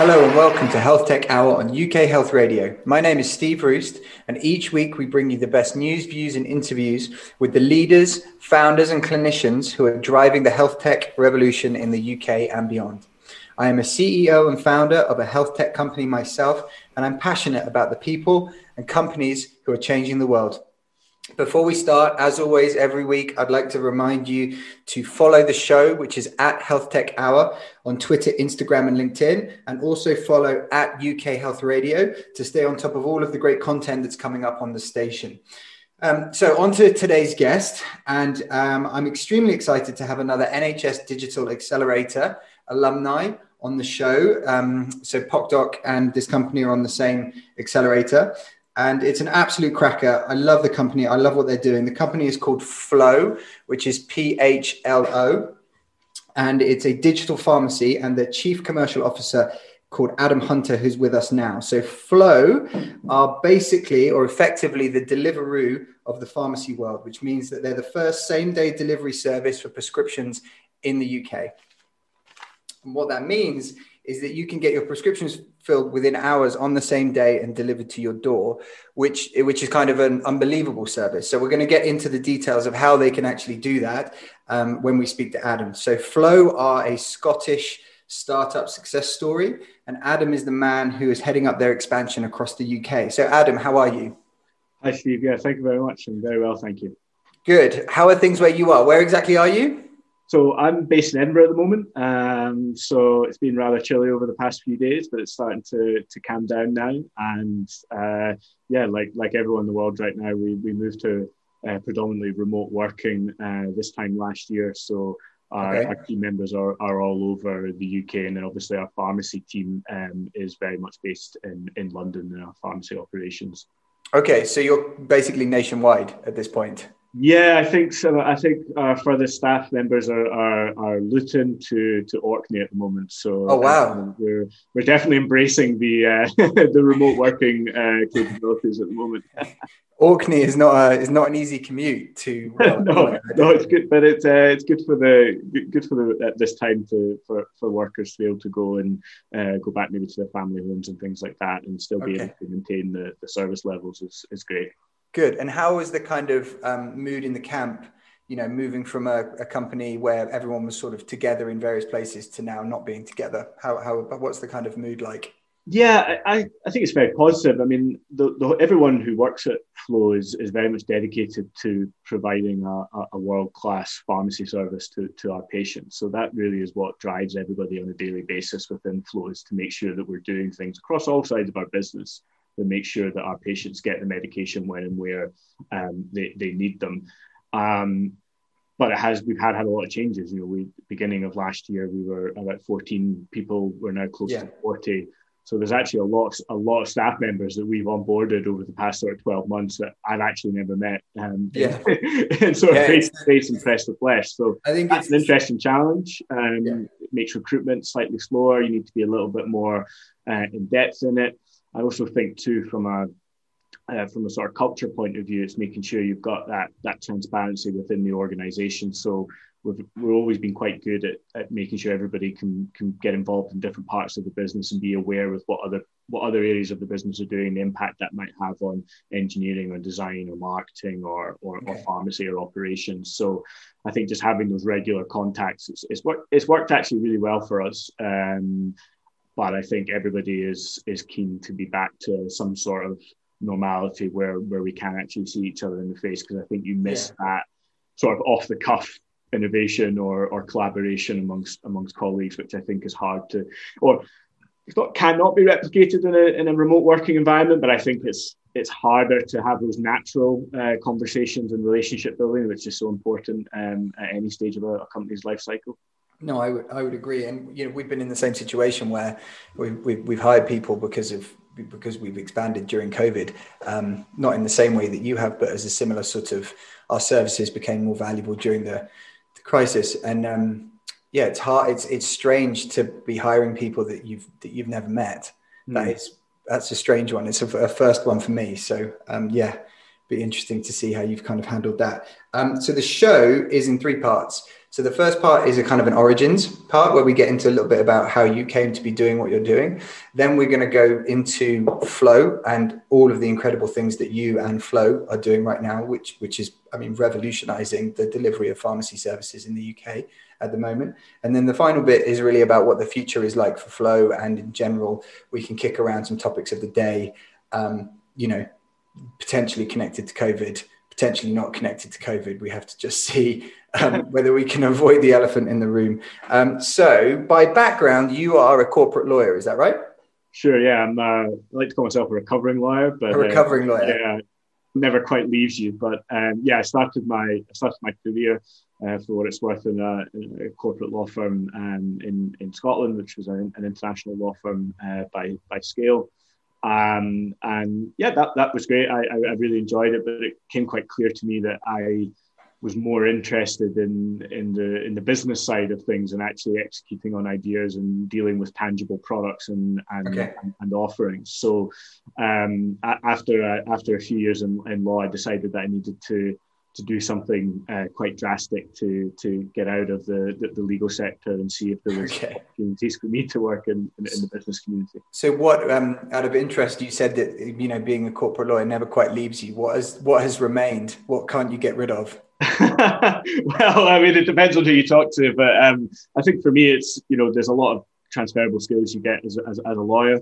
Hello and welcome to Health Tech Hour on UK Health Radio. My name is Steve Roest, and each week we bring you the best news, views, and interviews with the leaders, founders, and clinicians who are driving the health tech revolution in the UK and beyond. I am a CEO and founder of a health tech company myself, and I'm passionate about the people and companies who are changing the world. Before we start, as always, every week, I'd like to remind you to follow the show, which is at Health Tech Hour on Twitter, Instagram, and LinkedIn, and also follow at UK Health Radio to stay on top of all of the great content that's coming up on the station. Um, so, on to today's guest, and um, I'm extremely excited to have another NHS Digital Accelerator alumni on the show. Um, so, PocDoc and this company are on the same accelerator and it's an absolute cracker. I love the company. I love what they're doing. The company is called Phlo, which is P H L O, and it's a digital pharmacy. And the chief commercial officer called Adam Hunter, who's with us now. So Phlo are basically or effectively the Deliveroo of the pharmacy world, which means that they're the first same day delivery service for prescriptions in the UK. And what that means is that you can get your prescriptions filled within hours on the same day and delivered to your door, which which is kind of an unbelievable service. So we're going to get into the details of how they can actually do that um, when we speak to Adam. So Phlo are a Scottish startup success story, and Adam is the man who is heading up their expansion across the UK. So Adam, how are you? Hi Steve. Yeah, thank you very much. I'm very well, thank you. Good. How are things where you are? Where exactly are you? So I'm based in Edinburgh at the moment. Um, so it's been rather chilly over the past few days, but it's starting to, to calm down now. And uh, yeah, like like everyone in the world right now, we, we moved to uh, predominantly remote working uh, this time last year. So our, okay. our, team members are, are all over the UK, and then obviously our pharmacy team um, is very much based in, in London in our pharmacy operations. Okay, so you're basically nationwide at this point. Yeah, I think so. I think our further staff members are are, are Luton to to Orkney at the moment. So oh wow, uh, we're we're definitely embracing the uh, the remote working uh, capabilities at the moment. Orkney is not a, is not an easy commute to. Well, no, no, it's good, but it's uh, it's good for the good for the at this time to for, for workers to be able to go and uh, go back maybe to their family homes and things like that, and still be okay. able to maintain the, the service levels is is great. Good. And how was the kind of um, mood in the camp? You know, moving from a, a, company where everyone was sort of together in various places to now not being together. How, how what's the kind of mood like? Yeah, I, I think it's very positive. I mean, the, the, everyone who works at Phlo is, is very much dedicated to providing a, a world class pharmacy service to, to our patients. So that really is what drives everybody on a daily basis within Phlo is to make sure that we're doing things across all sides of our business to make sure that our patients get the medication when and where um, they, they need them. Um, but it has we've had had a lot of changes. You know, we beginning of last year we were about 14 people. We're now close yeah. to 40. So there's actually a lot a lot of staff members that we've onboarded over the past sort of 12 months that I've actually never met. Um, yeah. and sort of face to face and press to flesh. So I think that's an interesting challenge. Um, yeah. It makes recruitment slightly slower. You need to be a little bit more uh, in depth in it. I also think too from a uh, from a sort of culture point of view, it's making sure you've got that that transparency within the organisation. So we've we've always been quite good at, at making sure everybody can can get involved in different parts of the business and be aware of what other what other areas of the business are doing, the impact that might have on engineering or design or marketing or or, okay. or pharmacy or operations. So I think just having those regular contacts, it's, it's worked it's worked actually really well for us. Um, but I think everybody is is keen to be back to some sort of normality where where we can actually see each other in the face because I think you miss yeah. that sort of off the cuff innovation or or collaboration amongst amongst colleagues, which I think is hard to or not cannot be replicated in a, in a remote working environment, but I think it's it's harder to have those natural uh, conversations and relationship building, which is so important um, at any stage of a, a, company's life cycle. No, I would I would agree, and you know we've been in the same situation where we've we've, we've hired people because of because we've expanded during COVID, um, not in the same way that you have, but as a similar sort of our services became more valuable during the, the crisis, and um, yeah, it's hard. It's it's strange to be hiring people that you've that you've never met. Mm. That is that's a strange one. It's a, a first one for me. So um, yeah, be interesting to see how you've kind of handled that. Um, so the show is in three parts. So the first part is a kind of an origins part where we get into a little bit about how you came to be doing what you're doing. Then we're going to go into Phlo and all of the incredible things that you and Phlo are doing right now, which which is I mean revolutionizing the delivery of pharmacy services in the UK at the moment. And then the final bit is really about what the future is like for Phlo and in general. We can kick around some topics of the day. Um, you know, potentially connected to COVID, potentially not connected to COVID. We have to just see um, whether we can avoid the elephant in the room. Um, so, by background, you are a corporate lawyer, is that right? Sure. Yeah, I'm. Uh, I like to call myself a recovering lawyer, but a recovering uh, lawyer. Yeah, never quite leaves you. But um, yeah, I started my I started my career uh, for what it's worth in a, in a corporate law firm um, in in Scotland, which was an, an international law firm uh, by by scale. Um, and yeah, that, that was great. I, I, really enjoyed it, but it came quite clear to me that I was more interested in, in the in the business side of things and actually executing on ideas and dealing with tangible products and and, okay. and, and, offerings. So um, after after a few years in, in law, I decided that I needed to to do something uh, quite drastic to to get out of the, the, the, legal sector and see if there was okay. opportunities for me to work in, in, in the business community. So, what um, out of interest, you said that you know being a corporate lawyer never quite leaves you. What has what has remained? What can't you get rid of? well, I mean, it depends on who you talk to, but um, I think for me, it's you know, there's a lot of transferable skills you get as, as, as a lawyer.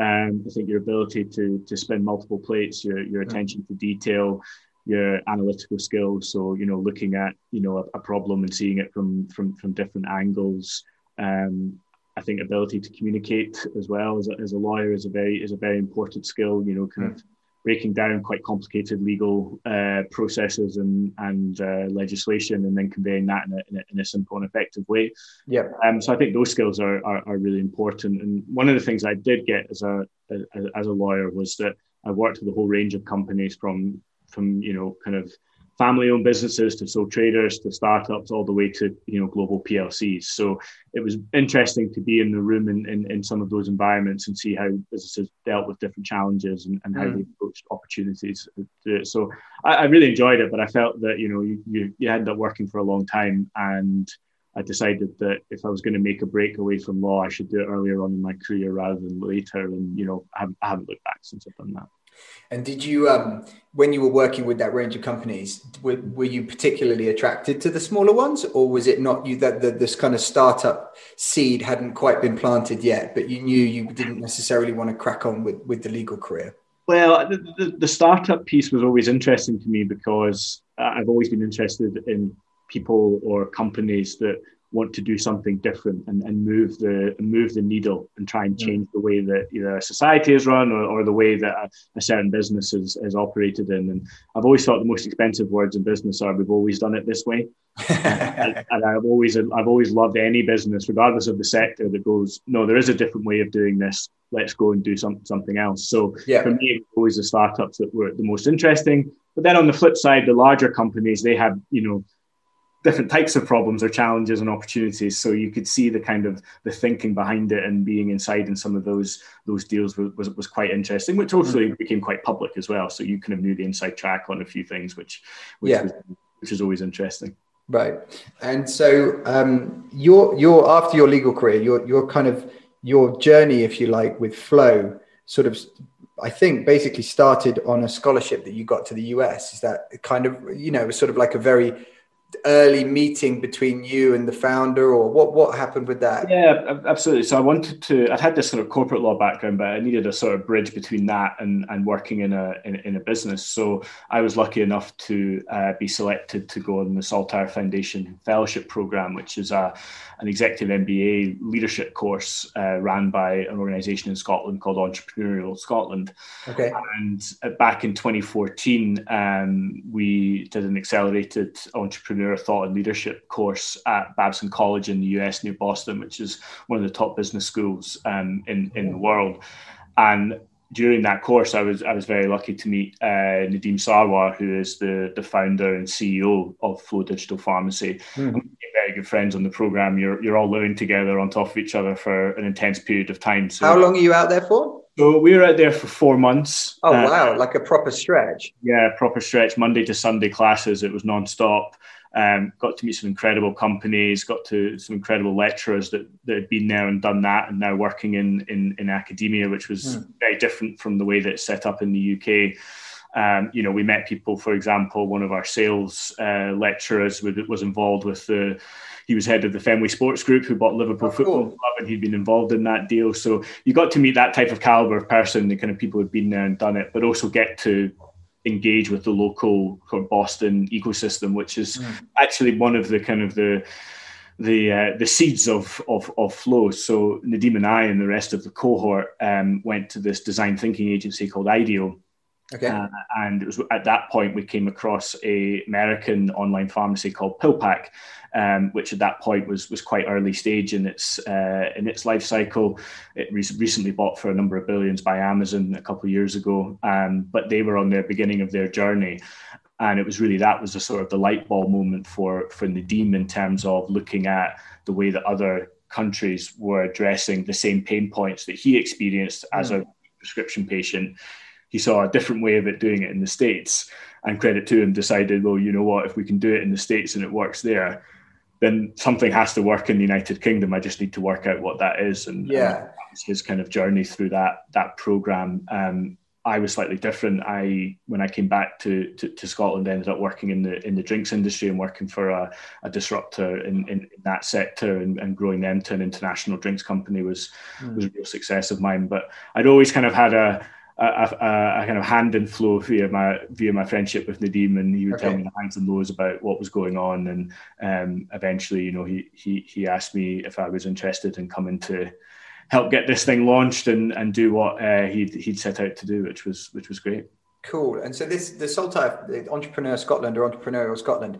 Um, I think your ability to to spin multiple plates, your your mm. attention to detail, your analytical skills. So you know, looking at you know a, a problem and seeing it from from from different angles. Um, I think ability to communicate as well as a, as a lawyer is a very is a very important skill. You know, kind mm. of breaking down quite complicated legal uh, processes and and uh, legislation, and then conveying that in a, in a, in a simple and effective way. Yeah. Um, so I think those skills are, are, are really important. And one of the things I did get as a as, as a lawyer was that I worked with a whole range of companies from from you know kind of family-owned businesses to sole traders to startups all the way to you know global PLCs. So it was interesting to be in the room in, in, in some of those environments and see how businesses dealt with different challenges and, and how mm. they approached opportunities. So I, I, really enjoyed it, but I felt that you know you, you, you end up working for a long time and I decided that if I was going to make a break away from law, I should do it earlier on in my career rather than later. And you know, I haven't, I haven't looked back since I've done that. And did you, um, when you were working with that range of companies, were, were you particularly attracted to the smaller ones, or was it not you that the, this kind of startup seed hadn't quite been planted yet, but you knew you didn't necessarily want to crack on with, with the legal career? Well, the, the, the startup piece was always interesting to me because I've always been interested in people or companies that want to do something different and, and move the move the needle and try and mm. change the way that either a society is run or, or the way that a, a, certain business is, is operated in. And I've always thought the most expensive words in business are we've always done it this way. and, and, I've always I've always loved any business, regardless of the sector, that goes, no, there is a different way of doing this. Let's go and do some, something else. So yeah. for me, it was always the startups that were the most interesting. But then on the flip side, the larger companies, they have, you know, different types of problems or challenges and opportunities. So you could see the kind of the thinking behind it and being inside in some of those those deals was was, was quite interesting, which also mm-hmm. became quite public as well. So you kind of knew the inside track on a few things, which which, yeah. was, which is always interesting. Right, and so um, your your after your legal career, your your kind of your journey, if you like, with Flow, sort of I think basically started on a scholarship that you got to the US. Is that kind of, you know, it was sort of like a very early meeting between you and the founder or what what happened with that yeah absolutely so i wanted to i'd had this sort of corporate law background but i needed a sort of bridge between that and and working in a in, in a business so i was lucky enough to uh, be selected to go on the saltire foundation fellowship program which is a an executive MBA leadership course uh, ran by an organization in Scotland called Entrepreneurial Scotland. Okay. And uh, back in 2014, um, we did an accelerated entrepreneur thought and leadership course at Babson College in the US near Boston, which is one of the top business schools um, in, in the world. And during that course, I was I was very lucky to meet uh, Nadeem Sarwar, who is the the founder and CEO of Phlo Digital Pharmacy. Mm-hmm. Very good friends on the program. You're you're all living together on top of each other for an intense period of time. So, how long are you out there for? So we were out there for four months. Oh uh, wow, like a proper stretch. Yeah, proper stretch. Monday to Sunday classes. It was non-stop. Um, got to meet some incredible companies, got to some incredible lecturers that, that had been there and done that, and now working in in, in academia, which was mm. very different from the way that it's set up in the UK. Um, you know, we met people, for example, one of our sales uh, lecturers was involved with the he was head of the Fenway Sports Group who bought Liverpool oh, Football cool. Club, and he'd been involved in that deal. So you got to meet that type of caliber of person, the kind of people who'd been there and done it, but also get to engage with the local Boston ecosystem, which is mm. actually one of the kind of the the uh, the seeds of, of of Phlo. So Nadeem and I and the rest of the cohort um, went to this design thinking agency called IDEO. Okay. Uh, and it was at that point we came across a American online pharmacy called PillPack, um, which at that point was was quite early stage in its uh, in its life cycle. It re- recently bought for a number of billions by Amazon a couple of years ago, um, but they were on the beginning of their journey. And it was really that was a sort of the light bulb moment for for Nadeem in terms of looking at the way that other countries were addressing the same pain points that he experienced as mm. a prescription patient. He saw a different way of it doing it in the States and credit to him decided, well, you know what, if we can do it in the States and it works there, then something has to work in the United Kingdom. I just need to work out what that is. And yeah, and his kind of journey through that that program. Um, I was slightly different. I when I came back to, to, to Scotland, ended up working in the in the drinks industry and working for a, a disruptor in, in, in, that sector and, and growing them to an international drinks company was mm. was a real success of mine. But I'd always kind of had a a, a, a, kind of hand and Phlo via my via my friendship with Nadeem, and he would okay. tell me the highs and lows about what was going on, and um, eventually, you know, he he he asked me if I was interested in coming to help get this thing launched and and do what uh, he'd he'd set out to do, which was which was great. Cool. And so this the Saltire the Entrepreneur Scotland or Entrepreneurial Scotland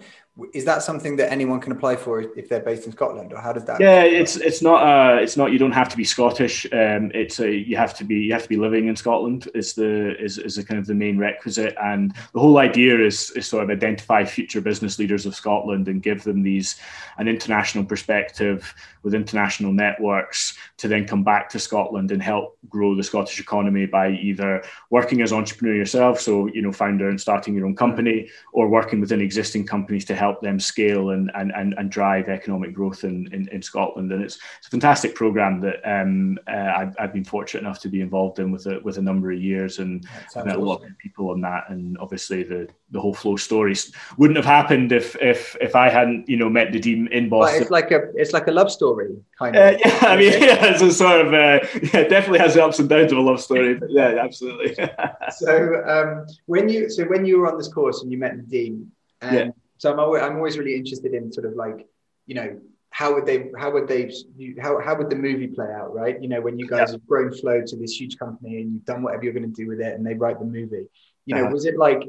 is that something that anyone can apply for if they're based in Scotland, or how does that? Yeah, it's it's not uh it's not you don't have to be Scottish. Um, it's a you have to be you have to be living in Scotland. Is the is is a kind of the main requisite, and the whole idea is is sort of identify future business leaders of Scotland and give them these an international perspective with international networks to then come back to Scotland and help grow the Scottish economy by either working as entrepreneur yourself, so you know founder and starting your own company, or working within existing companies to help help them scale and and, and, and drive economic growth in, in, in Scotland. And it's, it's a fantastic program that um, uh, I've, I've been fortunate enough to be involved in with a, with a number of years and met awesome. a lot of people on that. And obviously the, the whole Phlo stories wouldn't have happened if if if I hadn't you know met Nadeem in Boston. Well, it's like a it's like a love story kind of. Uh, yeah, I mean, yeah, it's a sort of uh, yeah, definitely has the ups and downs of a love story. But yeah, absolutely. so um, when you so when you were on this course and you met Nadeem and yeah so I'm always, I'm always really interested in sort of like, you know, how would they, how would they, how, how would the movie play out, right? You know, when you guys yeah. have grown Phlo to this huge company and you've done whatever you're going to do with it and they write the movie, you know, uh-huh. was it like,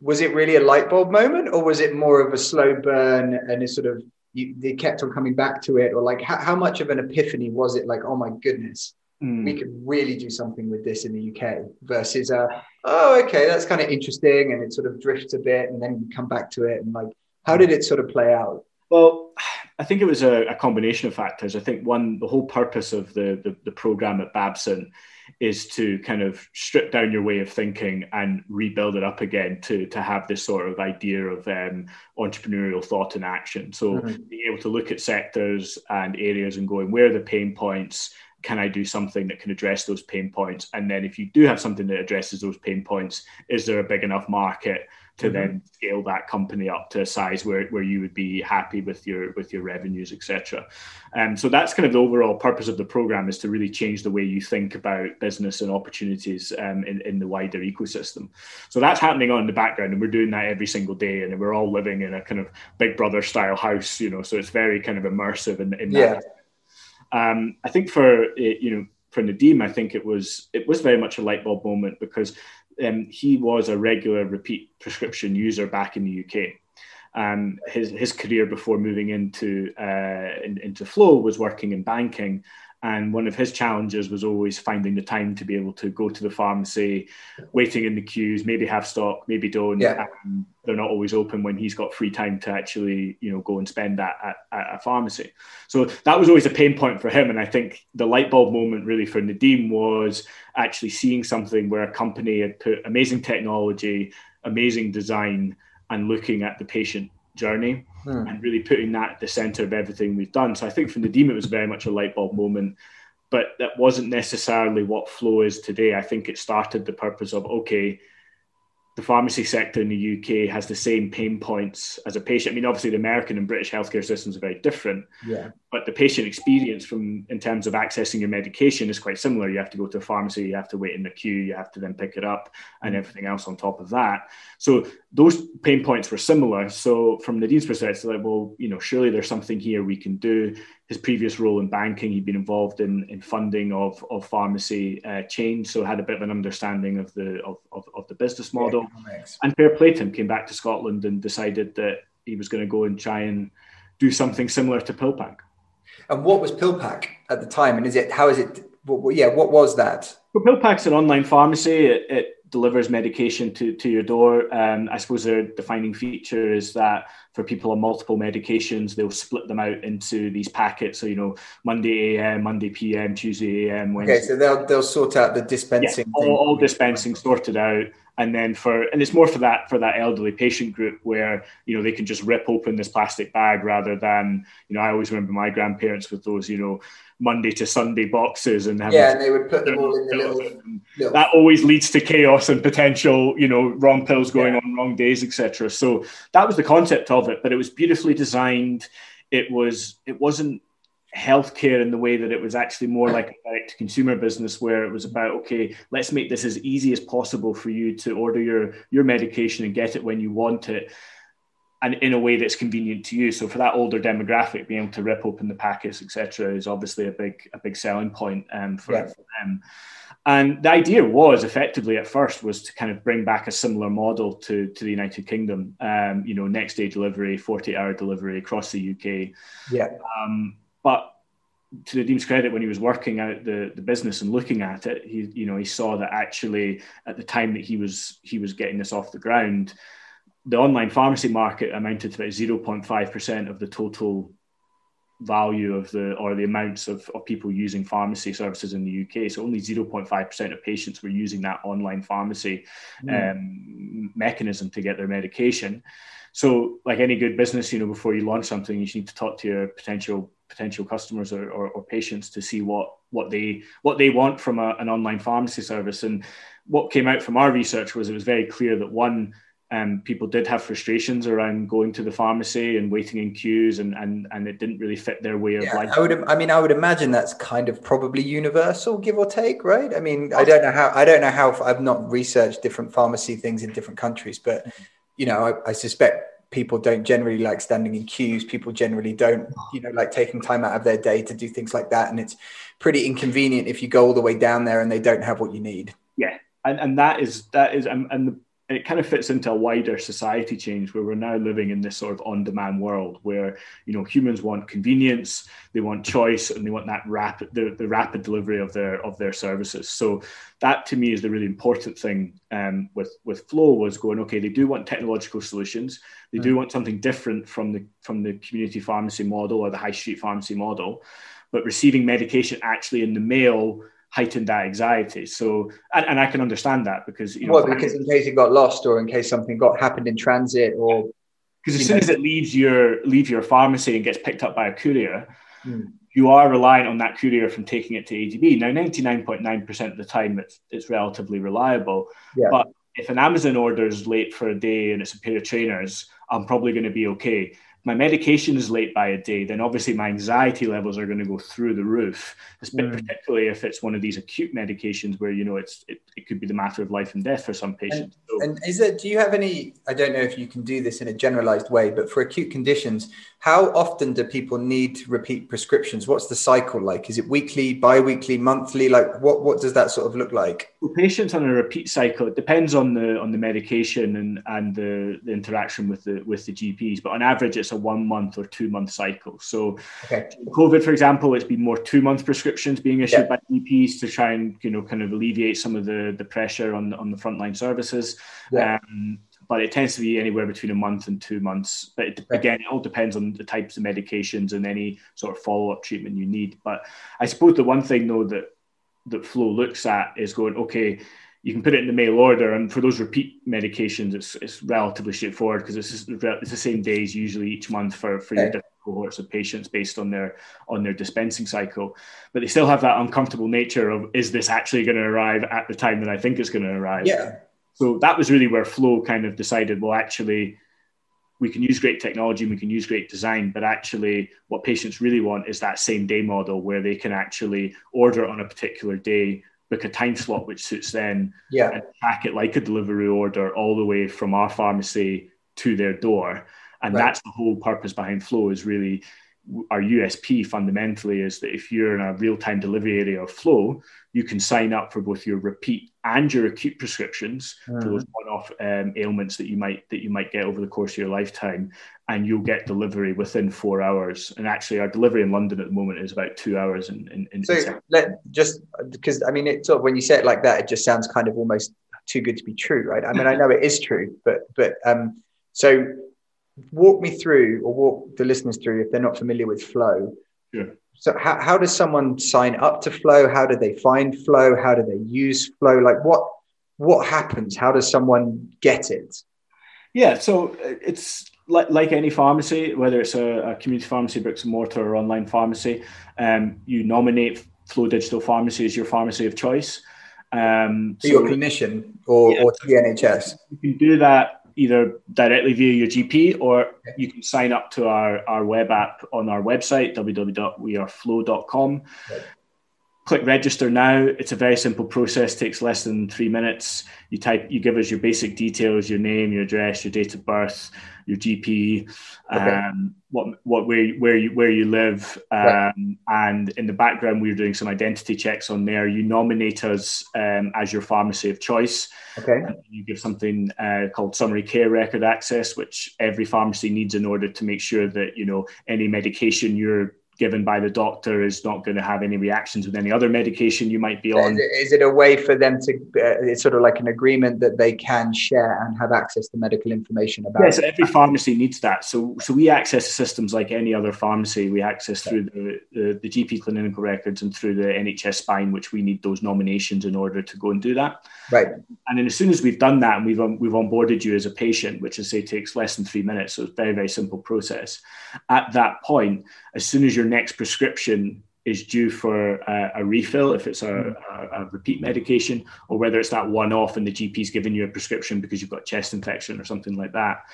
was it really a light bulb moment or was it more of a slow burn and it sort of, you, they kept on coming back to it or like how, how much of an epiphany was it like, oh my goodness, mm. we could really do something with this in the UK versus uh, oh okay that's kind of interesting and it sort of drifts a bit and then you come back to it and like how did it sort of play out? Well, I think it was a, a combination of factors. I think one, the whole purpose of the, the, the program at Babson is to kind of strip down your way of thinking and rebuild it up again to to have this sort of idea of um, entrepreneurial thought and action. So mm-hmm. being able to look at sectors and areas and going where are the pain points, can I do something that can address those pain points? And then if you do have something that addresses those pain points, is there a big enough market to mm-hmm. then scale that company up to a size where, where you would be happy with your with your revenues, etc. Um, so that's kind of the overall purpose of the program is to really change the way you think about business and opportunities um, in, in the wider ecosystem. So that's happening on the background, and we're doing that every single day, and we're all living in a kind of Big Brother style house, you know. So it's very kind of immersive in, in that. Um, I think for eh, you know for Nadeem, I think it was it was very much a light bulb moment because um, he was a regular repeat prescription user back in the UK. Um, his his career before moving into uh, in, into Phlo was working in banking, and one of his challenges was always finding the time to be able to go to the pharmacy, waiting in the queues, maybe have stock, maybe don't. Yeah. Um, they're not always open when he's got free time to actually, you know, go and spend that at, at, a pharmacy. So that was always a pain point for him. And I think the light bulb moment really for Nadeem was actually seeing something where a company had put amazing technology, amazing design, and looking at the patient journey hmm. and really putting that at the center of everything we've done. So I think for Nadeem, it was very much a light bulb moment, but that wasn't necessarily what Phlo is today. I think it started the purpose of, okay, the pharmacy sector in the UK has the same pain points as a patient. I mean, obviously, the American and British healthcare systems are very different. Yeah. But the patient experience from in terms of accessing your medication is quite similar. You have to go to a pharmacy, you have to wait in the queue, you have to then pick it up, and mm. everything else on top of that. So those pain points were similar. So from Nadeem's perspective, like, well, you know, surely there's something here we can do his previous role in banking, he'd been involved in, in funding of, of pharmacy uh, chains, so had a bit of an understanding of the of, of, of the business model. Yeah, and fair play to him, came back to Scotland and decided that he was going to go and try and do something similar to PillPack. And what was PillPack at the time? And is it how is it? What, yeah, what was that? Well, PillPack's an online pharmacy. It, it delivers medication to, to your door. Um, I suppose their defining feature is that for people on multiple medications, they'll split them out into these packets. So, you know, Monday AM, Monday PM, Tuesday AM. Wednesday. Okay, so they'll, they'll sort out the dispensing. Yeah, all, all dispensing sorted out and then for and it's more for that for that elderly patient group where you know they can just rip open this plastic bag rather than you know I always remember my grandparents with those you know Monday to Sunday boxes and yeah, and they would put them all in the little, little, That always leads to chaos and potential, you know, wrong pills going yeah. on wrong days, etc. So that was the concept of it, but it was beautifully designed. It was it wasn't healthcare in the way that it was actually more like a direct to consumer business where it was about okay let's make this as easy as possible for you to order your your medication and get it when you want it and in a way that's convenient to you. So for that older demographic, being able to rip open the packets, etc., is obviously a big a big selling point um, for, yeah. for, them. And the idea was effectively at first was to kind of bring back a similar model to, to the United Kingdom. Um, you know, next day delivery, 40 hour delivery across the UK. Yeah. Um, but to Nadeem's credit, when he was working out the, the business and looking at it, he you know he saw that actually at the time that he was he was getting this off the ground, the online pharmacy market amounted to about 0.5% of the total value of the or the amounts of, of people using pharmacy services in the UK. So only 0.5% of patients were using that online pharmacy mm. um, mechanism to get their medication. So, like any good business, you know, before you launch something, you need to talk to your potential potential customers or, or, or patients to see what what they what they want from a, an online pharmacy service. And what came out from our research was it was very clear that one um, people did have frustrations around going to the pharmacy and waiting in queues and and, and it didn't really fit their way of yeah, life. I would I mean I would imagine that's kind of probably universal give or take right? I mean I don't know how I don't know how I've not researched different pharmacy things in different countries but you know I, I suspect people don't generally like standing in queues people generally don't you know like taking time out of their day to do things like that and it's pretty inconvenient if you go all the way down there and they don't have what you need. Yeah and, and that is that is and, and the it kind of fits into a wider society change where we're now living in this sort of on-demand world where you know humans want convenience they want choice and they want that rapid the, the rapid delivery of their of their services. So that to me is the really important thing um, with with flow was going okay they do want technological solutions. They do mm. want something different from the from the community pharmacy model or the high street pharmacy model. But receiving medication actually in the mail heightened that anxiety. So, and, and I can understand that because you know, well, because in case it got lost or in case something got happened in transit or because as soon know. as it leaves your leave your pharmacy and gets picked up by a courier, mm. you are reliant on that courier from taking it to ADB. Now, 99.9% of the time, it's, it's relatively reliable. Yeah. But if an Amazon order is late for a day and it's a pair of trainers, I'm probably going to be okay my medication is late by a day, then obviously my anxiety levels are going to go through the roof, mm. particularly if it's one of these acute medications where, you know, it's it, it could be the matter of life and death for some patients. And, so, and is it, do you have any, I don't know if you can do this in a generalized way, but for acute conditions, how often do people need repeat prescriptions? What's the cycle like? Is it weekly, bi-weekly, monthly? Like what, what does that sort of look like? Well, patients on a repeat cycle, it depends on the on the medication and, and the, the interaction with the with the GPs, but on average it's a one month or two month cycle. So okay. COVID, for example, it's been more two month prescriptions being issued yeah. by GPs to try and you know kind of alleviate some of the the pressure on on the frontline services. Yeah. Um, but it tends to be anywhere between a month and two months. But it, again, it all depends on the types of medications and any sort of follow up treatment you need. But I suppose the one thing though that that Phlo looks at is going, okay, you can put it in the mail order, and for those repeat medications, it's, it's relatively straightforward because it's, it's the same days usually each month for for your different cohorts of patients based on their on their dispensing cycle. But they still have that uncomfortable nature of is this actually going to arrive at the time that I think it's going to arrive? Yeah. So that was really where Phlo kind of decided, well, actually, we can use great technology and we can use great design, but actually, what patients really want is that same day model where they can actually order on a particular day, book a time slot which suits them, yeah. and track it like a delivery order all the way from our pharmacy to their door. And right. that's the whole purpose behind Phlo is really our USP fundamentally is that if you're in a real-time delivery area of Phlo, you can sign up for both your repeat and your acute prescriptions mm. for those one-off um, ailments that you might that you might get over the course of your lifetime, and you'll get delivery within four hours. And actually, our delivery in London at the moment is about two hours. In, in, in so let just because I mean, it sort of when you say it like that, it just sounds kind of almost too good to be true, right? I mean, I know it is true, but but um, so walk me through or walk the listeners through if they're not familiar with Phlo. Yeah. So how, how does someone sign up to Phlo? How do they find Phlo? How do they use Phlo? Like what what happens? How does someone get it? Yeah so it's like, like any pharmacy whether it's a, a community pharmacy bricks and mortar or online pharmacy um, you nominate Phlo digital pharmacy as your pharmacy of choice. Um, so your clinician or, yeah, or the nhs you can do that either directly via your GP or you can sign up to our, our web app on our website, www.weareflow.com. Right. Click register now. It's a very simple process, takes less than three minutes. You type, you give us your basic details, your name, your address, your date of birth, your GP, okay. um, what what where where you where you live, um, right. and in the background we're doing some identity checks on there. You nominate us um, as your pharmacy of choice. Okay. you give something uh, called summary care record access, which every pharmacy needs in order to make sure that you know any medication you're given by the doctor is not going to have any reactions with any other medication you might be on. Is it a way for them to, uh, it's sort of like an agreement that they can share and have access to medical information about? Yes, every pharmacy needs that. So, so we access systems like any other pharmacy. We access through the, the, the GP clinical records and through the NHS spine, which we need those nominations in order to go and do that. Right. And then as soon as we've done that and we've, um, we've onboarded you as a patient, which I say takes less than three minutes, so it's a very, very simple process. At that point, as soon as your next prescription is due for a, a refill, if it's a, hmm. a, a, repeat medication, or whether it's that one off and the GP's giving you a prescription because you've got chest infection or something like that,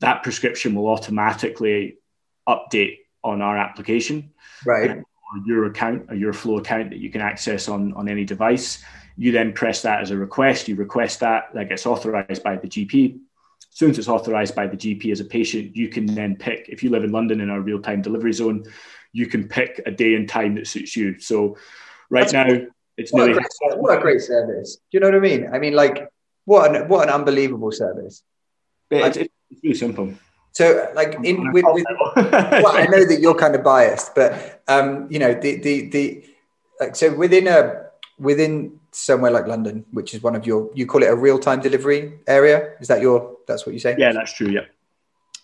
that prescription will automatically update on our application. Right. Or your account or your Phlo account that you can access on, on any device. You then press that as a request. You request that, that gets authorized by the GP. As soon as it's authorized by the GP as a patient, you can then pick, if you live in London in our real time delivery zone, you can pick a day and time that suits you. So right That's now, cool. it's what, a great, what a great service. Do you know what I mean? I mean, like, what an, what an unbelievable service. It's, it's really simple. So, like, in with, with well, I know that you're kind of biased, but um, you know, the the the like, so within a within somewhere like London, which is one of your, you call it a real time delivery area. Is that your? That's what you say? Yeah, that's true. Yeah.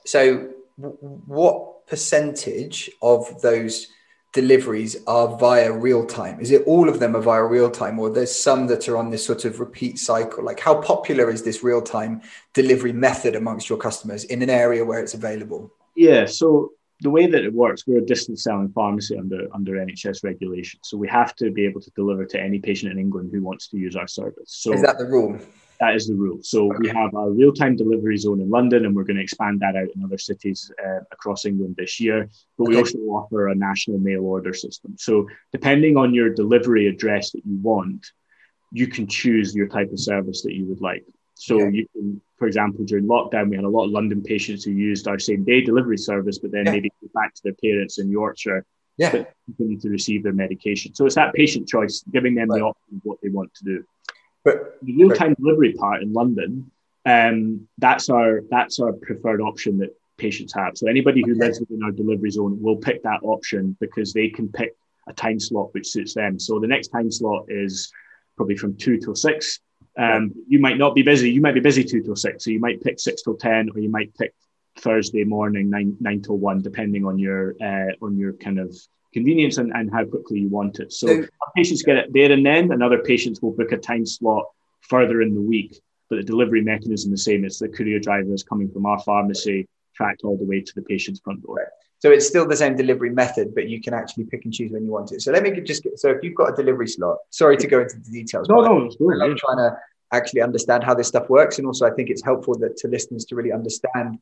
So, what percentage of those deliveries are via real time? Is it all of them are via real time, or there's some that are on this sort of repeat cycle? Like, how popular is this real time delivery method amongst your customers in an area where it's available? Yeah, so the way that it works, we're a distance selling pharmacy under under NHS regulation, so we have to be able to deliver to any patient in England who wants to use our service. So is that the rule? That is the rule. So okay. we have a real time delivery zone in London, and we're going to expand that out in other cities uh, across England this year. But okay. we also offer a national mail order system. So depending on your delivery address that you want, you can choose your type of service that you would like. So you can, for example, during lockdown, we had a lot of London patients who used our same day delivery service, but then yeah. maybe go back to their parents in Yorkshire yeah. to continue to receive their medication. So it's that patient choice, giving them right. the option of what they want to do. But the real-time right. delivery part in London, um, that's our that's our preferred option that patients have. So anybody who okay. lives within our delivery zone will pick that option because they can pick a time slot which suits them. So the next time slot is probably from two till six. Um, you might not be busy. You might be busy two till six. So you might pick six till ten, or you might pick Thursday morning nine nine till one, depending on your uh, on your kind of convenience and, and how quickly you want it. So, so patients get it there and then, and other patients will book a time slot further in the week. But the delivery mechanism is the same. It's the courier driver is coming from our pharmacy, tracked all the way to the patient's front door. So it's still the same delivery method, but you can actually pick and choose when you want it. So let me just get, so if you've got a delivery slot, sorry to go into the details. No, no. I'm trying to actually understand how this stuff works. And also I think it's helpful that to listeners to really understand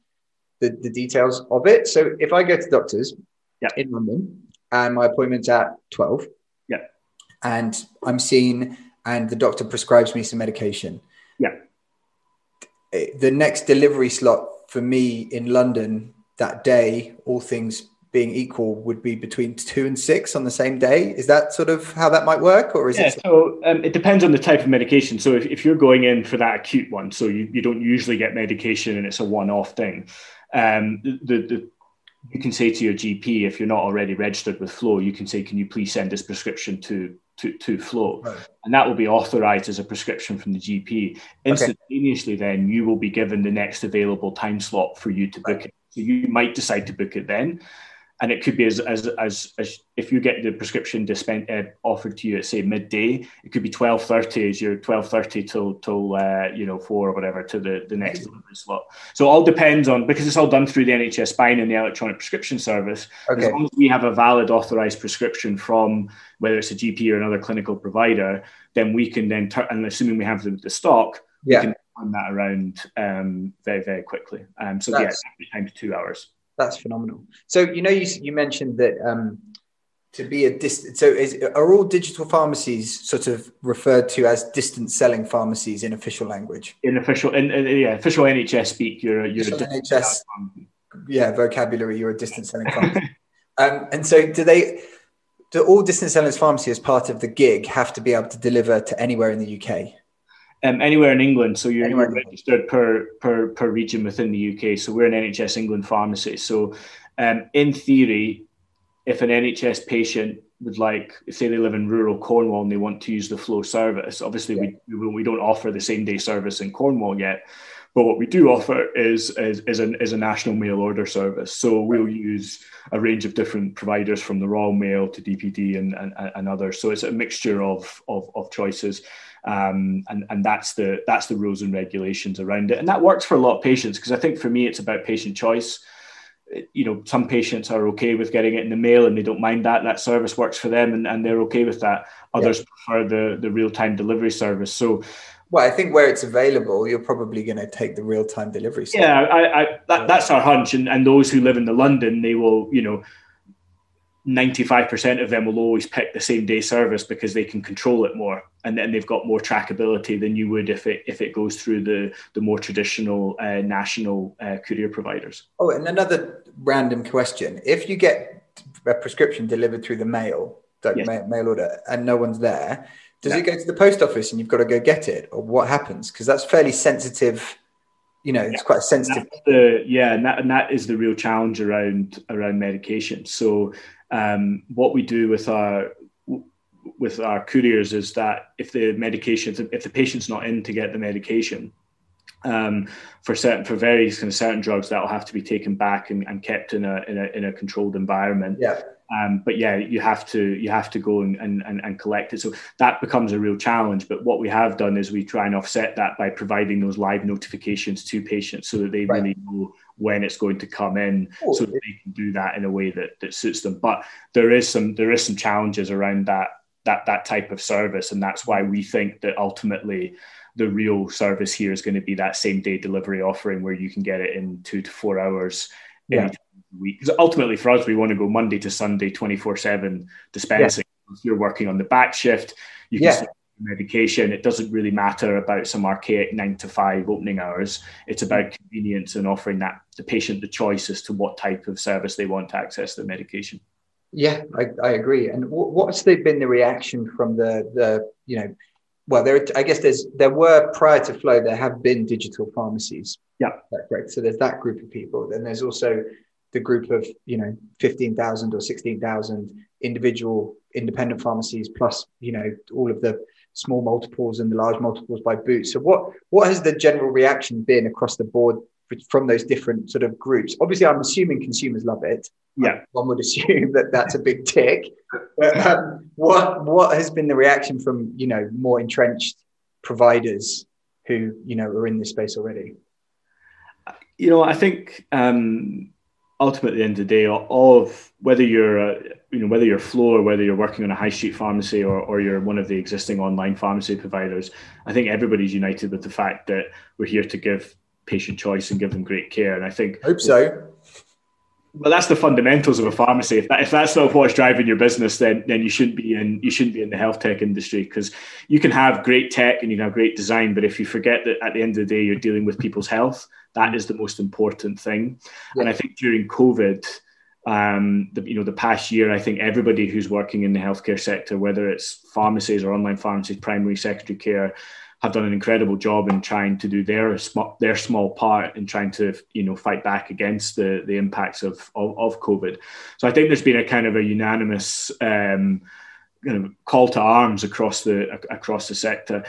the, the details of it. So if I go to doctors yeah. in London and my appointment's at 12. Yeah. And I'm seen and the doctor prescribes me some medication. Yeah. The next delivery slot for me in London that day, all things being equal, would be between two and six on the same day. Is that sort of how that might work, or is yeah, it? So um, it depends on the type of medication. So if, if you're going in for that acute one, so you, you don't usually get medication and it's a one-off thing. Um, the, the you can say to your GP if you're not already registered with Phlo, you can say, "Can you please send this prescription to to, to Phlo?" Right. And that will be authorized as a prescription from the GP. Instantaneously, okay. then you will be given the next available time slot for you to book it. So you might decide to book it then and it could be as as as, as if you get the prescription dispen- uh, offered to you at say midday, it could be twelve thirty as your twelve thirty till till uh, you know four or whatever to the the next delivery slot. So it all depends on because it's all done through the NHS Spine and the electronic prescription service. Okay. As long as we have a valid authorized prescription from whether it's a GP or another clinical provider, then we can then turn and assuming we have the, the stock, yeah. we can turn that around um, very very quickly. Um, so That's- yeah, time to two hours. That's phenomenal. So you know you you mentioned that um, to be a distance. So is, are all digital pharmacies sort of referred to as distance selling pharmacies in official language? In official, in, in yeah, official NHS speak, you're you're official a NHS. Yeah, vocabulary. You're a distance selling pharmacy. um, and so do they? Do all distance selling pharmacy as part of the gig have to be able to deliver to anywhere in the UK? Um, anywhere in England. So you're, you're registered per, per, per region within the UK. So we're an NHS England pharmacy. So um, in theory, if an NHS patient would like, say they live in rural Cornwall and they want to use the Phlo service, obviously yeah. we, we don't offer the same day service in Cornwall yet. But what we do offer is, is, is, an, is a national mail order service. So we'll use a range of different providers from the Royal Mail to DPD and, and, and others. So it's a mixture of, of, of choices. Um, and and that's the that's the rules and regulations around it, and that works for a lot of patients because I think for me it's about patient choice. You know, some patients are okay with getting it in the mail and they don't mind that. That service works for them and, and they're okay with that. Others yeah. prefer the the real time delivery service. So well, I think where it's available, you're probably going to take the real time delivery. Service. Yeah, I, I that, that's our hunch, and, and those who live in the London, they will, you know, 95% of them will always pick the same day service because they can control it more and then they've got more trackability than you would if it if it goes through the the more traditional uh, national uh, courier providers. Oh and another random question. If you get a prescription delivered through the mail like yes. mail, mail, order and no one's there does it go to the post office and you've got to go get it or what happens? Because that's fairly sensitive you know it's yeah. quite sensitive. The, yeah and that, and that is the real challenge around around medication. So um, what we do with our with our couriers is that if the medication if the patient's not in to get the medication um, for certain for various kind of certain drugs that will have to be taken back and, and kept in a, in a in a controlled environment. Yeah Um, but yeah, you have to you have to go and, and, and collect it. So that becomes a real challenge. But what we have done is we try and offset that by providing those live notifications to patients so that they right. really know when it's going to come in, oh, so that they can do that in a way that, that suits them. But there is some there is some challenges around that that that type of service, and that's why we think that ultimately the real service here is going to be that same day delivery offering where you can get it in two to four hours yeah. Week. Because ultimately for us, we want to go Monday to Sunday, 24 seven dispensing. Yeah. If you're working on the back shift, you can yeah. medication. It doesn't really matter about some archaic nine to five opening hours. It's mm-hmm. about convenience and offering that the patient the choice as to what type of service they want to access their medication. Yeah, I, I agree. And what's been the reaction from the the you know well, there. I guess there's there were prior to Phlo, there have been digital pharmacies. Yeah, right. So there's that group of people. Then there's also the group of you know fifteen thousand or sixteen thousand individual independent pharmacies, plus you know all of the small multiples and the large multiples by Boots. So what what has the general reaction been across the board from those different sort of groups? Obviously, I'm assuming consumers love it. Yeah, one would assume that that's a big tick. But, um, what what has been the reaction from you know more entrenched providers who you know are in this space already? You know, I think um, ultimately, at the end of the day, of whether you're a, you know whether you're Phlo, whether you're working on a high street pharmacy or, or you're one of the existing online pharmacy providers, I think everybody's united with the fact that we're here to give patient choice and give them great care. And I think hope so. Well, that's the fundamentals of a pharmacy. If, that, if that's not what's driving your business, then then you shouldn't be in you shouldn't be in the health tech industry because you can have great tech and you can have great design, but if you forget that at the end of the day you're dealing with people's health, that is the most important thing. Yeah. And I think during COVID, um, the, you know, the past year, I think everybody who's working in the healthcare sector, whether it's pharmacies or online pharmacies, primary secondary care, have done an incredible job in trying to do their small their small part in trying to you know fight back against the the impacts of of, of COVID. So I think there's been a kind of a unanimous um, kind of call to arms across the across the sector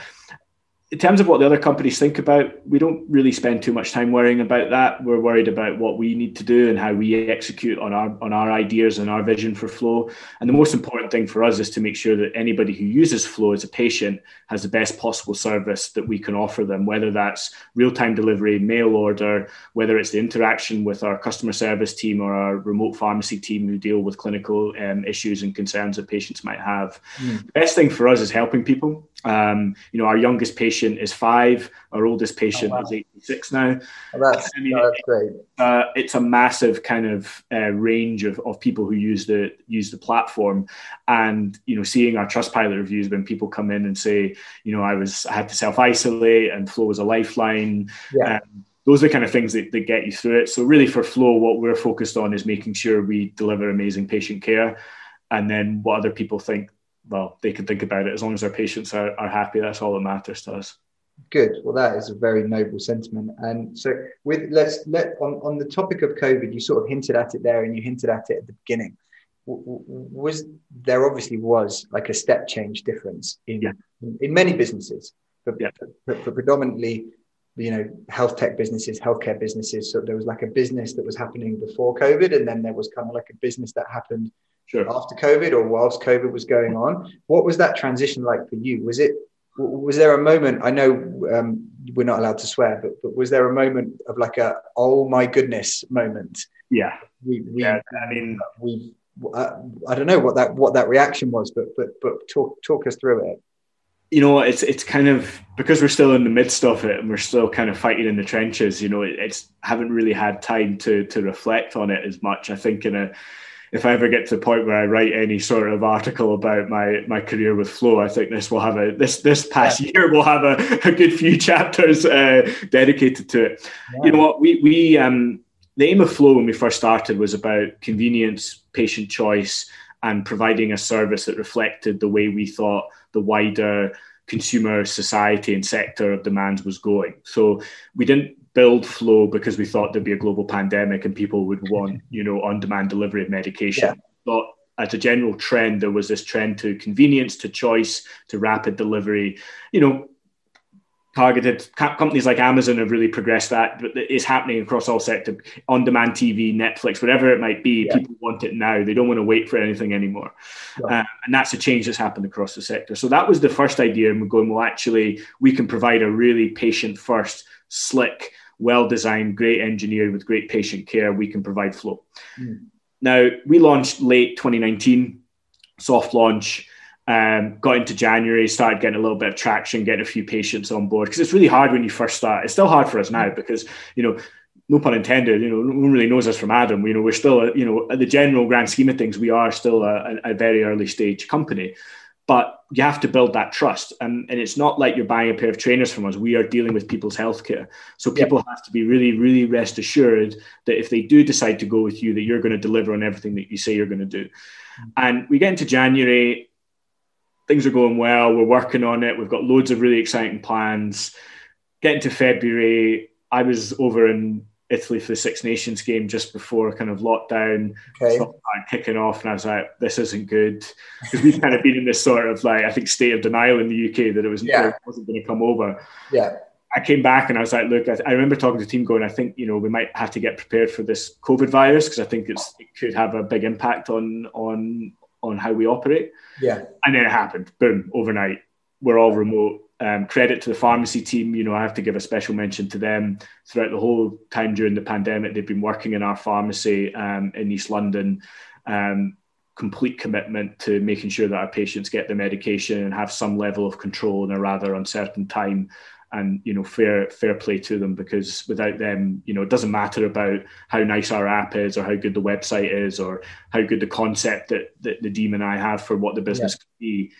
in terms of what the other companies think about, we don't really spend too much time worrying about that. We're worried about what we need to do and how we execute on our on our ideas and our vision for Phlo. And the most important thing for us is to make sure that anybody who uses Phlo as a patient has the best possible service that we can offer them, whether that's real-time delivery, mail order, whether it's the interaction with our customer service team or our remote pharmacy team who deal with clinical um, issues and concerns that patients might have. Mm. The best thing for us is helping people. Um, you know, our youngest patient is five. Our oldest patient oh, wow. is 86 now. Oh, that's, I mean, that's great. Uh, it's a massive kind of uh, range of, of people who use the use the platform, and you know, seeing our Trustpilot reviews when people come in and say, you know, I was I had to self isolate and Phlo was a lifeline. Yeah. Um, those are the kind of things that, that get you through it. So really, for Phlo, what we're focused on is making sure we deliver amazing patient care, and then what other people think well, they can think about it as long as our patients are, are happy. That's all that matters to us. Good. Well, that is a very noble sentiment. And so, with let's let on, on the topic of COVID, you sort of hinted at it there, and you hinted at it at the beginning. Was there obviously was like a step change difference in yeah. in, in, many businesses, but, yeah. but, but predominantly you know health tech businesses healthcare businesses so there was like a business that was happening before covid and then there was kind of like a business that happened sure. after COVID or whilst COVID was going on. What was that transition like for you? Was it was there a moment? I know um, we're not allowed to swear, but, but was there a moment of like a oh my goodness moment? Yeah, we, we yeah. I mean, we uh, I don't know what that what that reaction was, but but but talk talk us through it you know, it's it's kind of because we're still in the midst of it and we're still kind of fighting in the trenches. You know, it, it's haven't really had time to to reflect on it as much. I think in a if I ever get to the point where I write any sort of article about my my career with Phlo, I think this will have a this this past yeah. year will have a, a good few chapters uh, dedicated to it. Yeah. You know what we we um, the aim of Phlo when we first started was about convenience, patient choice, and providing a service that reflected the way we thought the wider consumer society and sector of demands was going. So we didn't build Phlo because we thought there'd be a global pandemic and people would want you know on demand delivery of medication yeah. but as a general trend there was this trend to convenience to choice to rapid delivery you know targeted companies like Amazon have really progressed that, but it's happening across all sectors, on-demand TV, Netflix, whatever it might be. Yeah. People want it now; they don't want to wait for anything anymore, yeah. uh, and that's a change that's happened across the sector. So that was the first idea, and we're going, well, actually, we can provide a really patient-first, slick, well-designed, great engineered with great patient care. We can provide Phlo. Mm. Now we launched late 2019, soft launch um, got into January, started getting a little bit of traction, getting a few patients on board because it's really hard when you first start. It's still hard for us now because you know, no pun intended. You know, no one really knows us from Adam. You know, we're still, you know, at the general grand scheme of things, we are still a, a very early stage company. But you have to build that trust, and, and it's not like you're buying a pair of trainers from us. We are dealing with people's healthcare, so people yep. have to be really, really rest assured that if they do decide to go with you, that you're going to deliver on everything that you say you're going to do. Mm-hmm. And we get into January, things are going well. We're working on it. We've got loads of really exciting plans. Getting to February, I was over in Italy for the Six Nations game just before kind of lockdown okay. kicking off, and I was like, "This isn't good," because we've kind of been in this sort of like I think state of denial in the UK that it was yeah. it wasn't going to come over. Yeah. I came back and I was like, look, I, I, remember talking to the team going, I think, you know, we might have to get prepared for this COVID virus because I think it's, it could have a big impact on, on, on how we operate. Yeah. And then it happened. Boom, overnight. We're all remote. Um, credit to the pharmacy team. You know, I have to give a special mention to them throughout the whole time during the pandemic. They've been working in our pharmacy um, in East London. Um, complete commitment to making sure that our patients get the medication and have some level of control in a rather uncertain time and you know fair fair play to them because without them you know it doesn't matter about how nice our app is or how good the website is or how good the concept that, that Nadeem and i have for what the business yeah. can be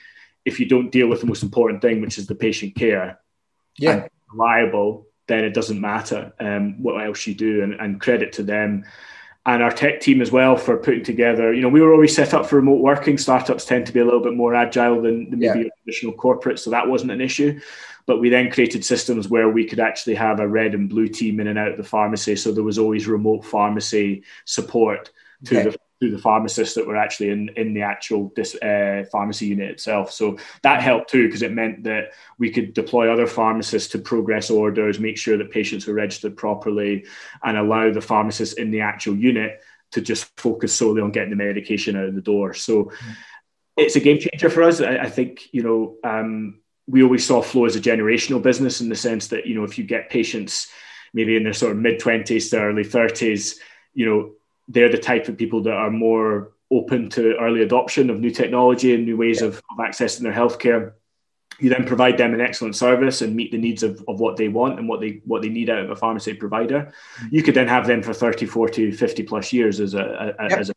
if you don't deal with the most important thing which is the patient care yeah reliable then it doesn't matter um, what else you do and, and credit to them and our tech team as well for putting together. You know, we were always set up for remote working. Startups tend to be a little bit more agile than, than maybe yeah. traditional corporate, so that wasn't an issue. But we then created systems where we could actually have a red and blue team in and out of the pharmacy. So there was always remote pharmacy support to okay. the to the pharmacists that were actually in, in the actual this, uh, pharmacy unit itself. So that helped too because it meant that we could deploy other pharmacists to progress orders, make sure that patients were registered properly, and allow the pharmacists in the actual unit to just focus solely on getting the medication out of the door. So mm-hmm. it's a game changer for us. I, I think you know um, we always saw Phlo as a generational business in the sense that you know if you get patients maybe in their sort of mid 20s to early 30s you know they're the type of people that are more open to early adoption of new technology and new ways yeah. of, of accessing their healthcare you then provide them an excellent service and meet the needs of, of what they want and what they what they need out of a pharmacy provider mm-hmm. you could then have them for 30 40 50 plus years as a, a yep. as a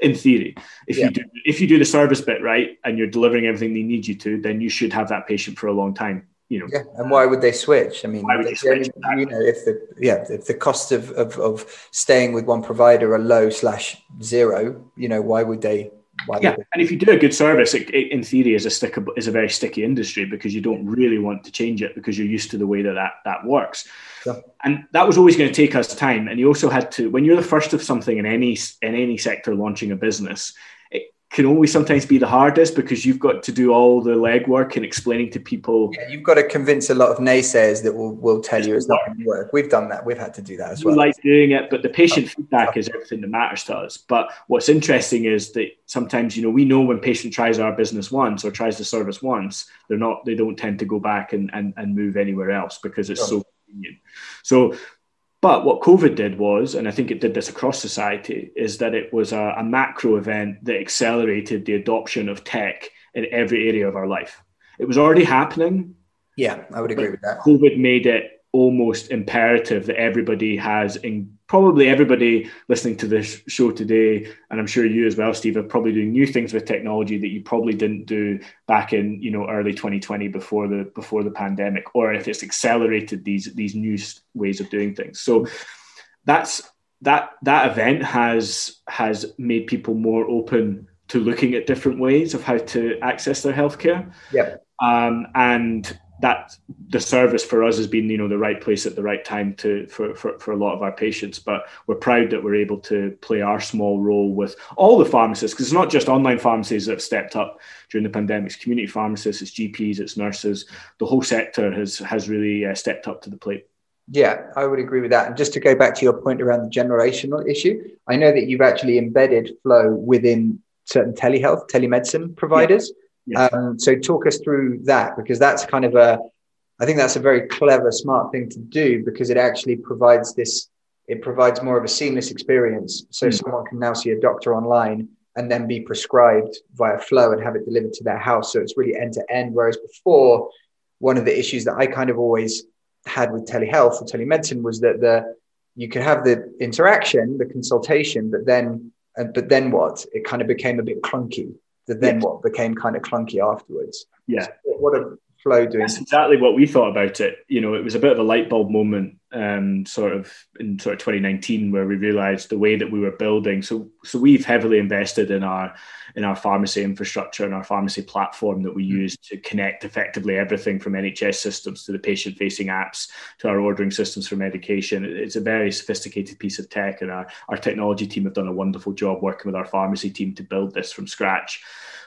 in theory. If yeah. you do if you do the service bit right and you're delivering everything they need you to, then you should have that patient for a long time. You know. Yeah, and why would they switch? I mean, would they switch? you know, if the yeah, if the cost of, of, of staying with one provider are low slash zero, you know, why would they why yeah, and if you do a good service, it, it, in theory, is a stickable, is a very sticky industry because you don't really want to change it because you're used to the way that that, that works. Yeah. And that was always going to take us time. And you also had to, when you're the first of something in any in any sector launching a business, can always sometimes be the hardest because you've got to do all the legwork and explaining to people. Yeah, you've got to convince a lot of naysayers that will, will tell you it's not going to work. We've done that. We've had to do that as well. We like doing it, but the patient oh, feedback oh. is everything that matters to us. But what's interesting is that sometimes, you know, we know when patient tries our business once or tries the service once, they're not, they don't tend to go back and, and, and move anywhere else because it's so convenient. So but what COVID did was, and I think it did this across society, is that it was a, a, macro event that accelerated the adoption of tech in every area of our life. It was already happening. Yeah, I would agree with that. COVID made it almost imperative that everybody has in probably everybody listening to this show today and i'm sure you as well steve are probably doing new things with technology that you probably didn't do back in you know early 2020 before the before the pandemic or if it's accelerated these these new ways of doing things. So that's that that event has has made people more open to looking at different ways of how to access their healthcare. Yeah um, and that the service for us has been you know the right place at the right time to for, for, for a lot of our patients but we're proud that we're able to play our small role with all the pharmacists because it's not just online pharmacies that have stepped up during the pandemic it's community pharmacists it's gps it's nurses the whole sector has has really uh, stepped up to the plate yeah, I would agree with that. And just to go back to your point around the generational issue, I know that you've actually embedded Phlo within certain telehealth, telemedicine providers. Yeah. Yeah. Um, so talk us through that because that's kind of a, I think that's a very clever, smart thing to do because it actually provides this, it provides more of a seamless experience. So mm. someone can now see a doctor online and then be prescribed via Phlo and have it delivered to their house. So it's really end to end. Whereas before, one of the issues that I kind of always had with telehealth or telemedicine was that the you could have the interaction, the consultation, but then but then what? It kind of became a bit clunky that then what became kind of clunky afterwards. Yeah. What a Phlo doing. That's exactly what we thought about it. You know, it was a bit of a light bulb moment, um, sort of in sort of 2019, where we realised the way that we were building. So, so we've heavily invested in our in our pharmacy infrastructure and our pharmacy platform that we mm-hmm. use to connect effectively everything from NHS systems to the patient-facing apps to our ordering systems for medication. It's a very sophisticated piece of tech, and our our technology team have done a wonderful job working with our pharmacy team to build this from scratch.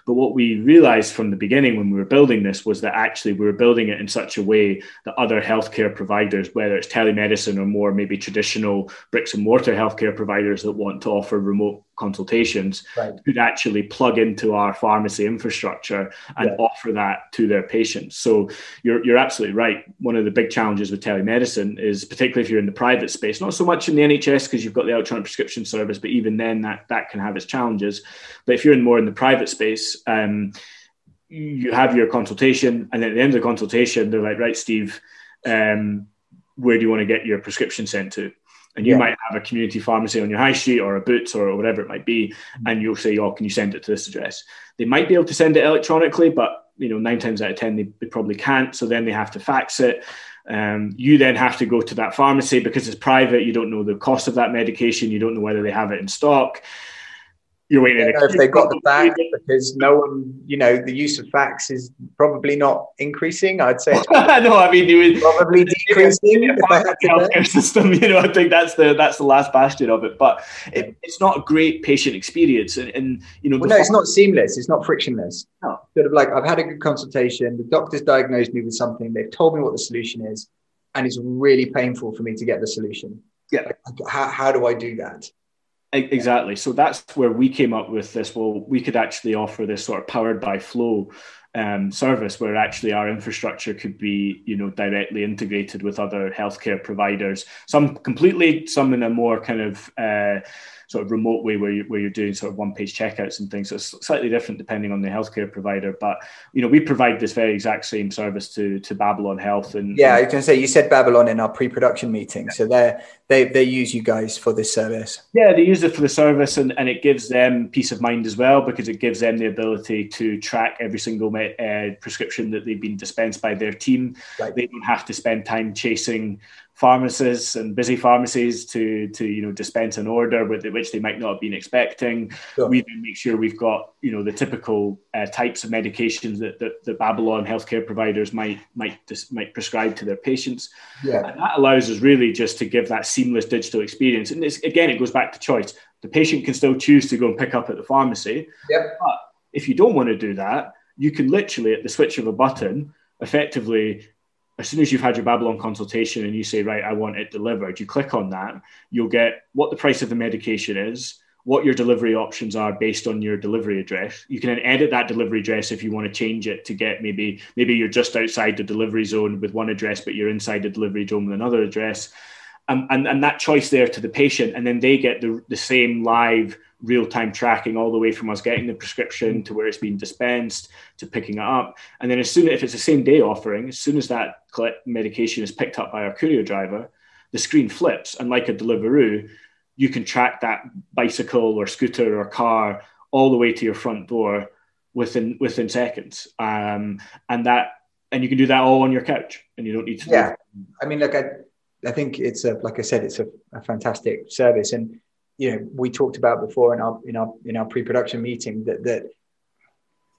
But what we realized from the beginning when we were building this was that actually we were building it in such a way that other healthcare providers, whether it's telemedicine or more maybe traditional bricks and mortar healthcare providers that want to offer remote consultations right. could actually plug into our pharmacy infrastructure and yeah. offer that to their patients. So you're, you're absolutely right. One of the big challenges with telemedicine is particularly if you're in the private space, not so much in the NHS because you've got the electronic prescription service, but even then that, that can have its challenges. But if you're in more in the private space, um, you have your consultation and at the end of the consultation, they're like, right, Steve, um, where do you want to get your prescription sent to? And you yeah. might have a community pharmacy on your high street or a boots or whatever it might be mm-hmm. and you'll say oh can you send it to this address? They might be able to send it electronically but you know nine times out of ten they, they probably can't. So then they have to fax it. Um, you then have to go to that pharmacy because it's private. You don't know the cost of that medication. You don't know whether they have it in stock you're waiting. if they got the fax because no one, you know, the use of fax is probably not increasing. I'd say. no, I mean, would probably decreasing. The healthcare system, you know, I think that's the that's the last bastion of it. But it, it's not a great patient experience, and, and you know, well, no, it's not seamless. It's not frictionless. No. Sort of like I've had a good consultation. The doctor's diagnosed me with something. They've told me what the solution is, and it's really painful for me to get the solution. Yeah. Like, how, how do I do that? Exactly. So that's where we came up with this. Well, we could actually offer this sort of powered by Phlo um, service where actually our infrastructure could be, you know, directly integrated with other healthcare providers. Some completely, some in a more kind of uh, sort of remote way where, you, where you're doing sort of one page checkouts and things. So it's slightly different depending on the healthcare provider. But, you know, we provide this very exact same service to, to Babylon Health. And yeah, I was going to say, you said Babylon in our pre production meeting. So they they they use you guys for this service. Yeah, they use it for the service and, and it gives them peace of mind as well because it gives them the ability to track every single uh, prescription that they've been dispensed by their team. Right. They don't have to spend time chasing pharmacists and busy pharmacies to to you know dispense an order with which they might not have been expecting. Sure. We then make sure we've got you know the typical uh, types of medications that, that the Babylon healthcare providers might might dis- might prescribe to their patients. Yeah. And that allows us really just to give that seamless digital experience. And again, it goes back to choice. The patient can still choose to go and pick up at the pharmacy. Yep. But if you don't want to do that, you can literally at the switch of a button effectively as soon as you've had your Babylon consultation and you say, right, I want it delivered, you click on that, you'll get what the price of the medication is, what your delivery options are based on your delivery address. You can then edit that delivery address if you want to change it to get maybe maybe you're just outside the delivery zone with one address, but you're inside the delivery zone with another address. Um, and, and that choice there to the patient, and then they get the, the same live real-time tracking all the way from us getting the prescription to where it's being dispensed to picking it up. And then as soon as if it's the same day offering as soon as that medication is picked up by our courier driver the screen flips. And like a deliveroo you can track that bicycle or scooter or car all the way to your front door within within seconds. Um, and that and you can do that all on your couch and you don't need to yeah. i mean look i i think it's a like i said it's a, a fantastic service. And you know we talked about before in our in our in our pre-production meeting that that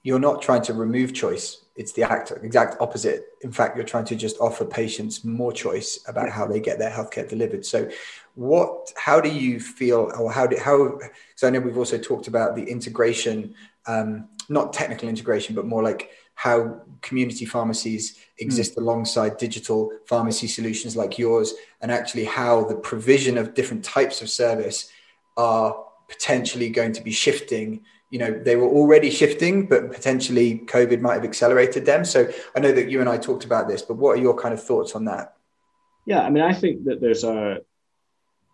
you're not trying to remove choice it's the act, exact opposite. In fact, you're trying to just offer patients more choice about how they get their healthcare delivered. So, what, how do you feel, or how do, how, so I know we've also talked about the integration, um, not technical integration, but more like how community pharmacies exist mm. alongside digital pharmacy solutions like yours, and actually how the provision of different types of service are potentially going to be shifting. You know they were already shifting but potentially covid might have accelerated them. So i know that you and i talked about this but what are your kind of thoughts on that? Yeah i mean i think that there's a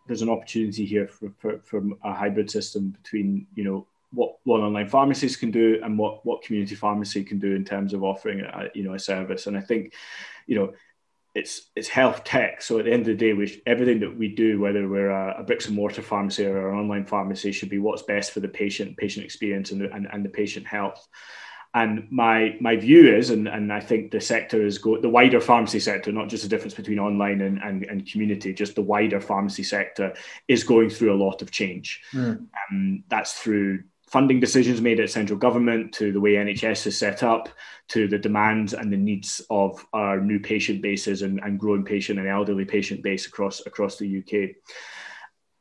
there's an opportunity here for, for, for a hybrid system between you know what what online pharmacies can do and what what community pharmacy can do in terms of offering a, you know a service. And i think you know it's it's health tech. So at the end of the day, we everything that we do, whether we're a, a, bricks and mortar pharmacy or an online pharmacy, should be what's best for the patient, patient experience, and the, and, and the patient health. And my my view is, and, and I think the sector is go the wider pharmacy sector, not just the difference between online and, and, and community, just the wider pharmacy sector is going through a lot of change. Mm. Um, that's through funding decisions made at central government to the way NHS is set up to the demands and the needs of our new patient bases and, and growing patient and elderly patient base across across the UK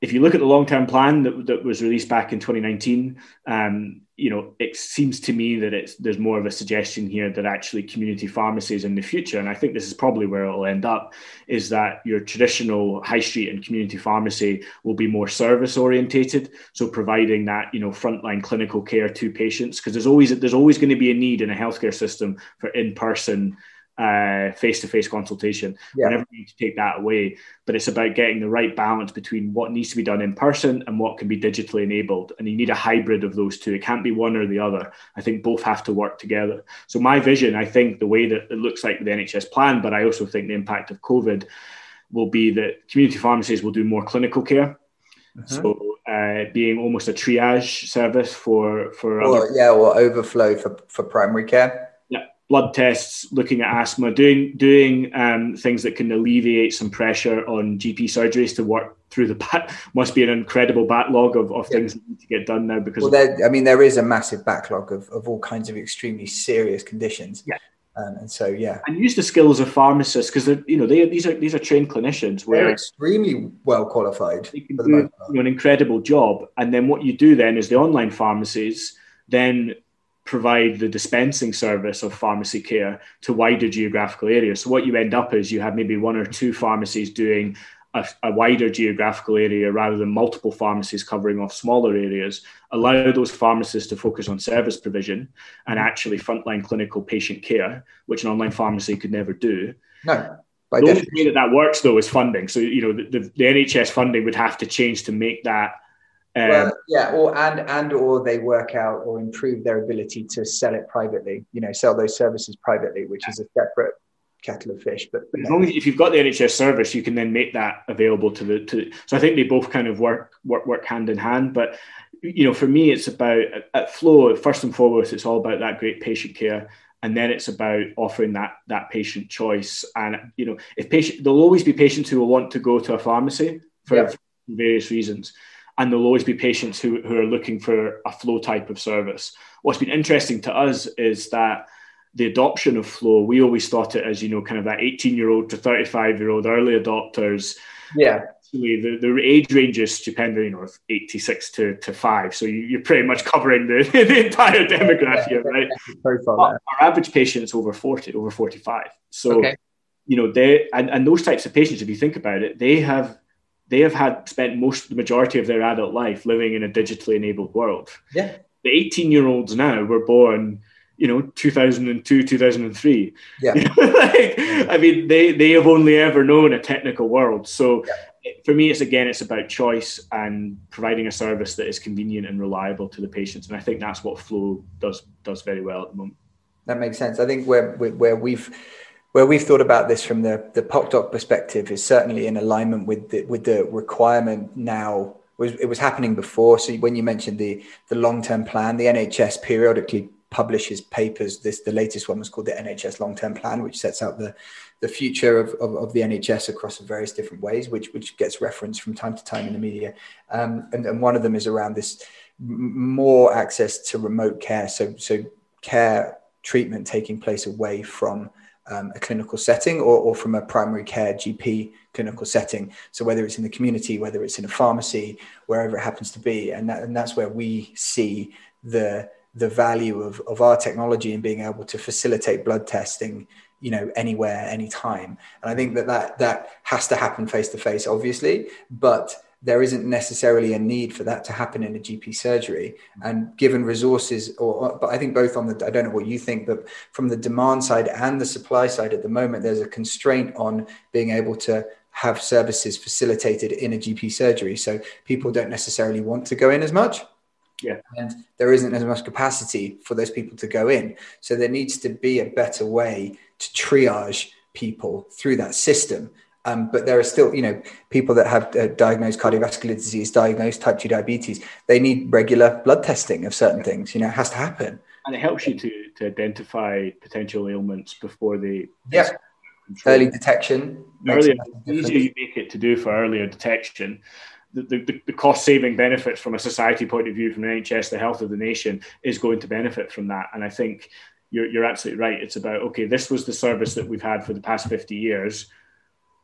if you look at the long-term plan that, that was released back in 2019, um, you know, it seems to me that it's there's more of a suggestion here that actually community pharmacies in the future, and I think this is probably where it'll end up, is that your traditional high street and community pharmacy will be more service orientated, so providing that you know frontline clinical care to patients, because there's always there's always going to be a need in a healthcare system for in-person uh, face-to-face consultation. Yeah. whenever you need to take that away. But it's about getting the right balance between what needs to be done in person and what can be digitally enabled. And you need a hybrid of those two. It can't be one or the other. I think both have to work together. So my vision i think the way that it looks like the nhs plan but i also think the impact of covid will be that community pharmacies will do more clinical care. Uh-huh. So uh, being almost a triage service for for or, other- yeah, or overflow for, for primary care blood tests, looking at asthma, doing doing um, things that can alleviate some pressure on GP surgeries to work through the back. Must be an incredible backlog of, of yeah. things that need to get done now because. Well, there, I mean, there is a massive backlog of, of all kinds of extremely serious conditions. Yeah. Um, and so, yeah, and use the skills of pharmacists because they're, you know, they these are these are trained clinicians. Where they're extremely well qualified. They can do you know, an incredible job, and then what you do then is the online pharmacies then provide the dispensing service of pharmacy care to wider geographical areas. So what you end up is you have maybe one or two pharmacies doing a, a, wider geographical area rather than multiple pharmacies covering off smaller areas, allow those pharmacists to focus on service provision and mm-hmm. actually frontline clinical patient care, which an online pharmacy could never do. No. the only way that that works though is funding. So you know the, the, the NHS funding would have to change to make that um, well, yeah, or and and or they work out or improve their ability to sell it privately. You know, sell those services privately, which is a separate kettle of fish. But, as long as if you've got the NHS service, you can then make that available to the to. So I think they both kind of work work work hand in hand. But you know, for me, it's about at Phlo first and foremost. It's all about that great patient care and then it's about offering that that patient choice and you know if patient there'll always be patients who will want to go to a pharmacy for, yeah. for various reasons and there'll always be patients who, who are looking for a Phlo type of service. What's been interesting to us is that the adoption of Phlo, we always thought it as, you know, kind of that 18 year old to 35 year old early adopters. Yeah. The, the age range is stupendous, you know, 86 to, to 5. So you, are pretty much covering the, the entire demographic here, right? Our, our average patient is over 40, over 45. So, okay. you know, they, and, and those types of patients, if you think about it, they have they have had spent most the majority of their adult life living in a digitally enabled world. Yeah. The 18 year olds now were born, you know, 2002, 2003. Yeah. like, I mean, they, they have only ever known a technical world. So yeah. for me, it's again, it's about choice and providing a service that is convenient and reliable to the patients. And I think that's what Phlo does, does very well at the moment. That makes sense. I think where, where we've, where we've thought about this from the the PocDoc perspective is certainly in alignment with the with the requirement now. It was it was happening before? So when you mentioned the the long term plan, the NHS periodically publishes papers. This the latest one was called the NHS long term plan, which sets out the the future of, of, of, the NHS across various different ways, which which gets referenced from time to time in the media. Um, and, and one of them is around this more access to remote care. So so care treatment taking place away from um, a clinical setting or, or from a primary care GP clinical setting. So whether it's in the community, whether it's in a pharmacy, wherever it happens to be, and, that, and that's where we see the the value of, of our technology and being able to facilitate blood testing you know anywhere anytime. And i think that that, that has to happen face to face obviously. But there isn't necessarily a need for that to happen in a GP surgery. And given resources, or but I think both on the I don't know what you think, but from the demand side and the supply side at the moment, there's a constraint on being able to have services facilitated in a GP surgery. So people don't necessarily want to go in as much. Yeah. And there isn't as much capacity for those people to go in. So there needs to be a better way to triage people through that system. Um, but there are still, you know, people that have uh, diagnosed cardiovascular disease, diagnosed type 2 diabetes, they need regular blood testing of certain things. You know, it has to happen. And it helps you to, to identify potential ailments before they. Yeah. Early detection. Earlier, the easier you make it to do for earlier detection, the, the, the cost saving benefits from a society point of view, from the NHS, the health of the nation is going to benefit from that. And I think you're, you're absolutely right. It's about, okay, this was the service that we've had for the past 50 years.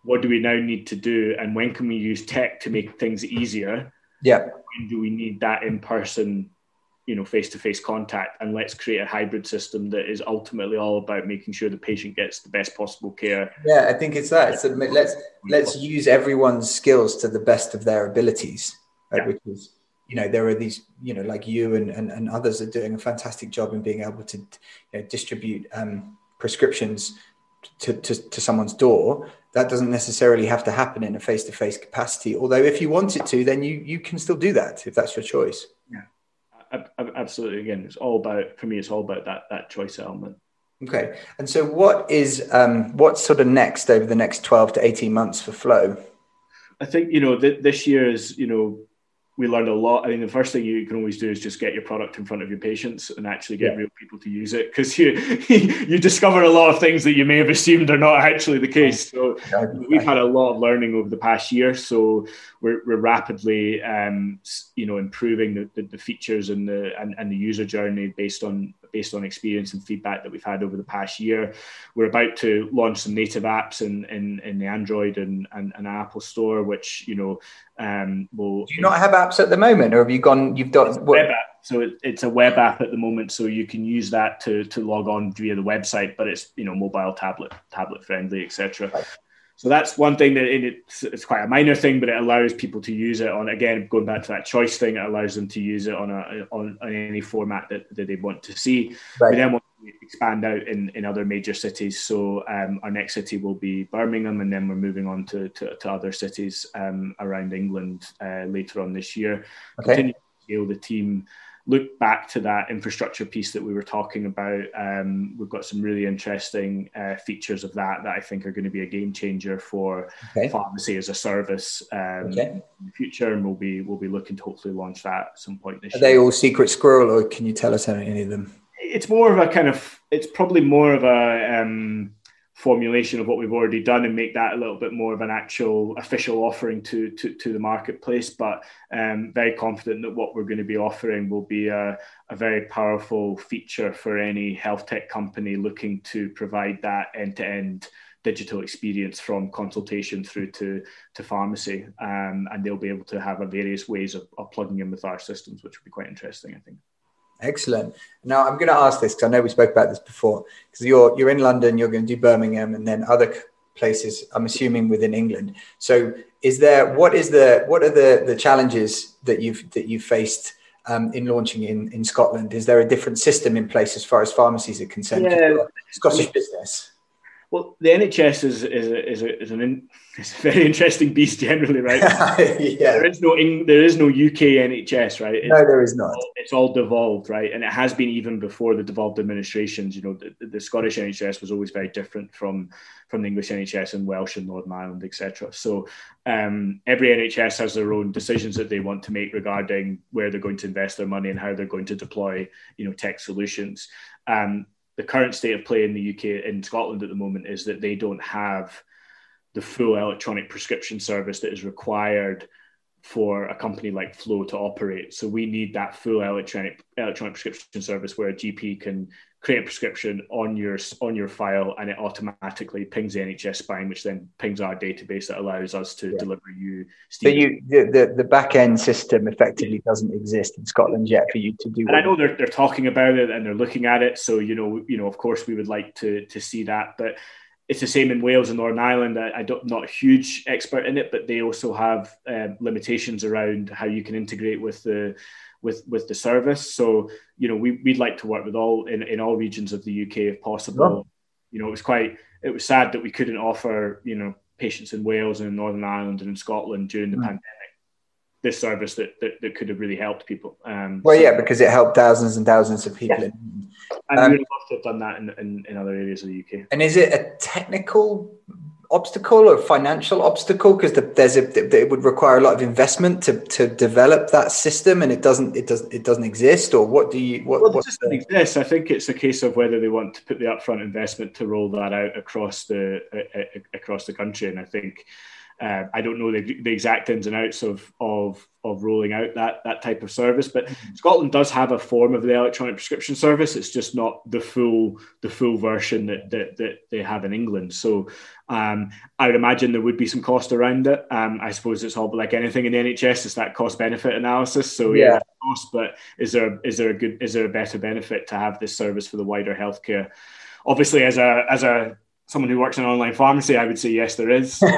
What do we now need to do? And when can we use tech to make things easier? Yeah. When do we need that in person you know face-to-face contact and let's create a hybrid system that is ultimately all about making sure the patient gets the best possible care yeah i think it's that it's a, let's let's use everyone's skills to the best of their abilities right? yeah. which is you know there are these you know like you and, and, and others are doing a fantastic job in being able to you know, distribute um, prescriptions to, to, to someone's door that doesn't necessarily have to happen in a face-to-face capacity although if you want it to then you you can still do that if that's your choice Yeah, absolutely. Again, it's all about for me. It's all about that that choice element. Okay, and so what is um, what's sort of next over the next twelve to eighteen months for Phlo? I think you know th- this year is you know we learned a lot. I mean, the first thing you can always do is just get your product in front of your patients and actually get yeah. real people to use it because you you discover a lot of things that you may have assumed are not actually the case. So we've had a lot of learning over the past year. So we're, we're rapidly um, you know improving the, the, the features and the and, and the user journey based on based on experience and feedback that we've had over the past year. We're about to launch some native apps in, in, in the Android and, and, and Apple Store, which, you know, um, will. Do you not have apps at the moment, or have you gone, you've done web app. So it, it's a web app at the moment, so you can use that to, to log on via the website, but it's, you know, mobile, tablet, tablet friendly, etc. So that's one thing that it's, it's quite a minor thing, but it allows people to use it on again going back to that choice thing. It allows them to use it on a on, on any format that, that they want to see. Right. We then want to expand out in, in other major cities. So um, our next city will be Birmingham, and then we're moving on to to, to other cities um, around England uh, later on this year. Okay. Continue to scale the team look back to that infrastructure piece that we were talking about, um, we've got some really interesting uh, features of that that I think are going to be a game changer for okay. pharmacy as a service um, okay. in the future, and we'll be we'll be looking to hopefully launch that at some point this are year. Are they all secret squirrel, or can you tell us any of them? It's more of a kind of. It's probably more of a. Um, formulation of what we've already done and make that a little bit more of an actual official offering to to, to the marketplace. But um, very confident that what we're going to be offering will be a, a very powerful feature for any health tech company looking to provide that end-to-end digital experience from consultation through to to pharmacy. Um, and they'll be able to have a various ways of, of plugging in with our systems which will be quite interesting i think Excellent. Now I'm going to ask this because I know we spoke about this before. Because you're you're in London, you're going to do Birmingham, and then other places. I'm assuming within England. So, is there what is the what are the the challenges that you've that you faced um, in launching in in Scotland? Is there a different system in place as far as pharmacies are concerned? Yeah. Scottish business. Well, the NHS is is a, is, a, is an it's a very interesting beast generally, right? yeah. There is no there is no UK NHS, right? It's, no, there is not. It's all devolved, right? And it has been even before the devolved administrations. You know, the, the Scottish NHS was always very different from from the English NHS and Welsh and Northern Ireland, etc. So um, every NHS has their own decisions that they want to make regarding where they're going to invest their money and how they're going to deploy, you know, tech solutions. Um, the current state of play in the UK in Scotland at the moment is that they don't have the full electronic prescription service that is required for a company like Phlo to operate. So we need that full electronic electronic prescription service where a GP can create a prescription on your on your file and it automatically pings the NHS spine, which then pings our database that allows us to yeah. deliver you. So you the, the, the back end system effectively doesn't exist in Scotland yet for you to do. And I know they're, they're talking about it and they're looking at it. So you know you know of course we would like to to see that, but it's the same in Wales and Northern Ireland. I, I don't not a huge expert in it, but they also have um, limitations around how you can integrate with the with with the service. So you know, we we'd like to work with all in, in all regions of the UK if possible. Yeah. You know, it was quite it was sad that we couldn't offer you know patients in Wales and in Northern Ireland and in Scotland during the mm. pandemic this service that, that, that could have really helped people. Um, well, so, yeah, because it helped thousands and thousands of people. Yeah. And um, we would love to have done that in, in, in other areas of the UK. And is it a technical obstacle or financial obstacle? Because the, there's a it would require a lot of investment to to develop that system and it doesn't it doesn't it doesn't exist or what do you what well, it doesn't the... exist. I think it's a case of whether they want to put the upfront investment to roll that out across the uh, across the country. And i think uh, I don't know the, the, exact ins and outs of, of, of rolling out that, that type of service, but mm-hmm. Scotland does have a form of the electronic prescription service. It's just not the full the full version that, that, that they have in England. So um, I would imagine there would be some cost around it. Um, I suppose it's all like anything in the NHS, it's that cost benefit analysis. So yeah, yeah cost, but is there is there a good is there a better benefit to have this service for the wider healthcare? Obviously, as a as a someone who works in online pharmacy, I would say yes, there is. but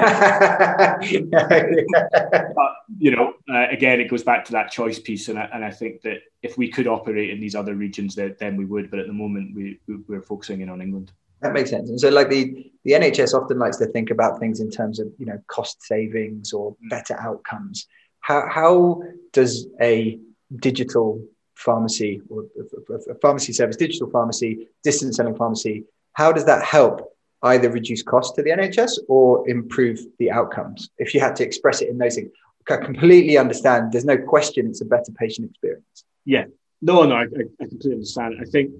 you know, uh, again, it goes back to that choice piece, and I, and I think that if we could operate in these other regions, that then we would. But at the moment, we we're focusing in on England. That makes sense. And so, like the the NHS often likes to think about things in terms of you know cost savings or mm. better outcomes. How how does a digital pharmacy or a pharmacy service, digital pharmacy, distance selling pharmacy, how does that help either reduce costs to the NHS or improve the outcomes. If you had to express it in those things, I completely understand. There's no question it's a better patient experience. Yeah, no, no, I, I completely understand. I think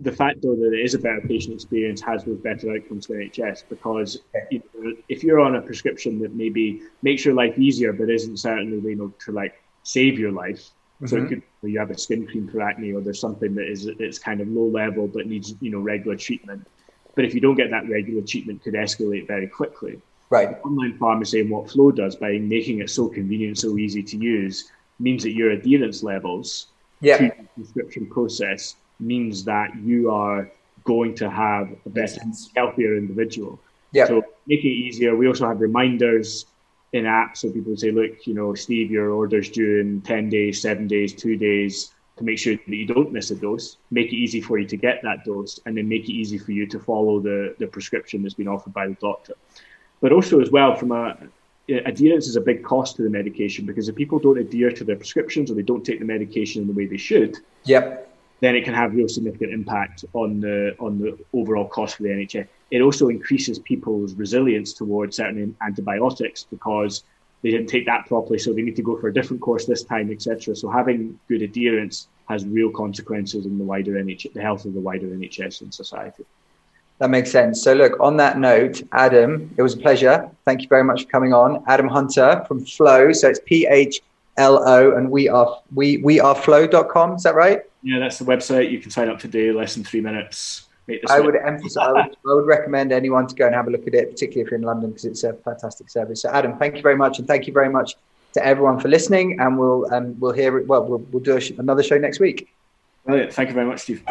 the fact though that it is a better patient experience has with better outcomes for NHS because you know, if you're on a prescription that maybe makes your life easier but isn't certainly able to like save your life. Mm-hmm. So it could you have a skin cream for acne or there's something that is it's kind of low level but needs you know regular treatment but if you don't get that regular treatment, could escalate very quickly. Right. Online pharmacy and what Phlo does by making it so convenient, so easy to use, means that your adherence levels yep. to the prescription process means that you are going to have a better, healthier individual. Yeah. So make it easier. We also have reminders in apps so people say, look, you know, Steve, your order's due in 10 days, seven days, two days to make sure that you don't miss a dose, make it easy for you to get that dose, and then make it easy for you to follow the, the prescription that's been offered by the doctor. But also, as well, from a adherence is a big cost to the medication because if people don't adhere to their prescriptions or they don't take the medication in the way they should, yep. then it can have real significant impact on the on the overall cost for the NHS. It also increases people's resilience towards certain antibiotics because they didn't take that properly, so they need to go for a different course this time, etc. So having good adherence has real consequences in the wider NHS, the health of the wider NHS and society. That makes sense. So, look, on that note, Adam, it was a pleasure. Thank you very much for coming on. Adam Hunter from Phlo. So it's P H L O, and we are we we are flow.com. Is that right? Yeah, that's the website. You can sign up today, less than three minutes. I would emphasize, I would, I would, recommend anyone to go and have a look at it, particularly if you're in London, because it's a fantastic service. So, Adam, thank you very much, and thank you very much to everyone for listening. And we'll um, we'll hear it. Well, we'll, we'll do sh- another show next week. Brilliant. Thank you very much, Steve.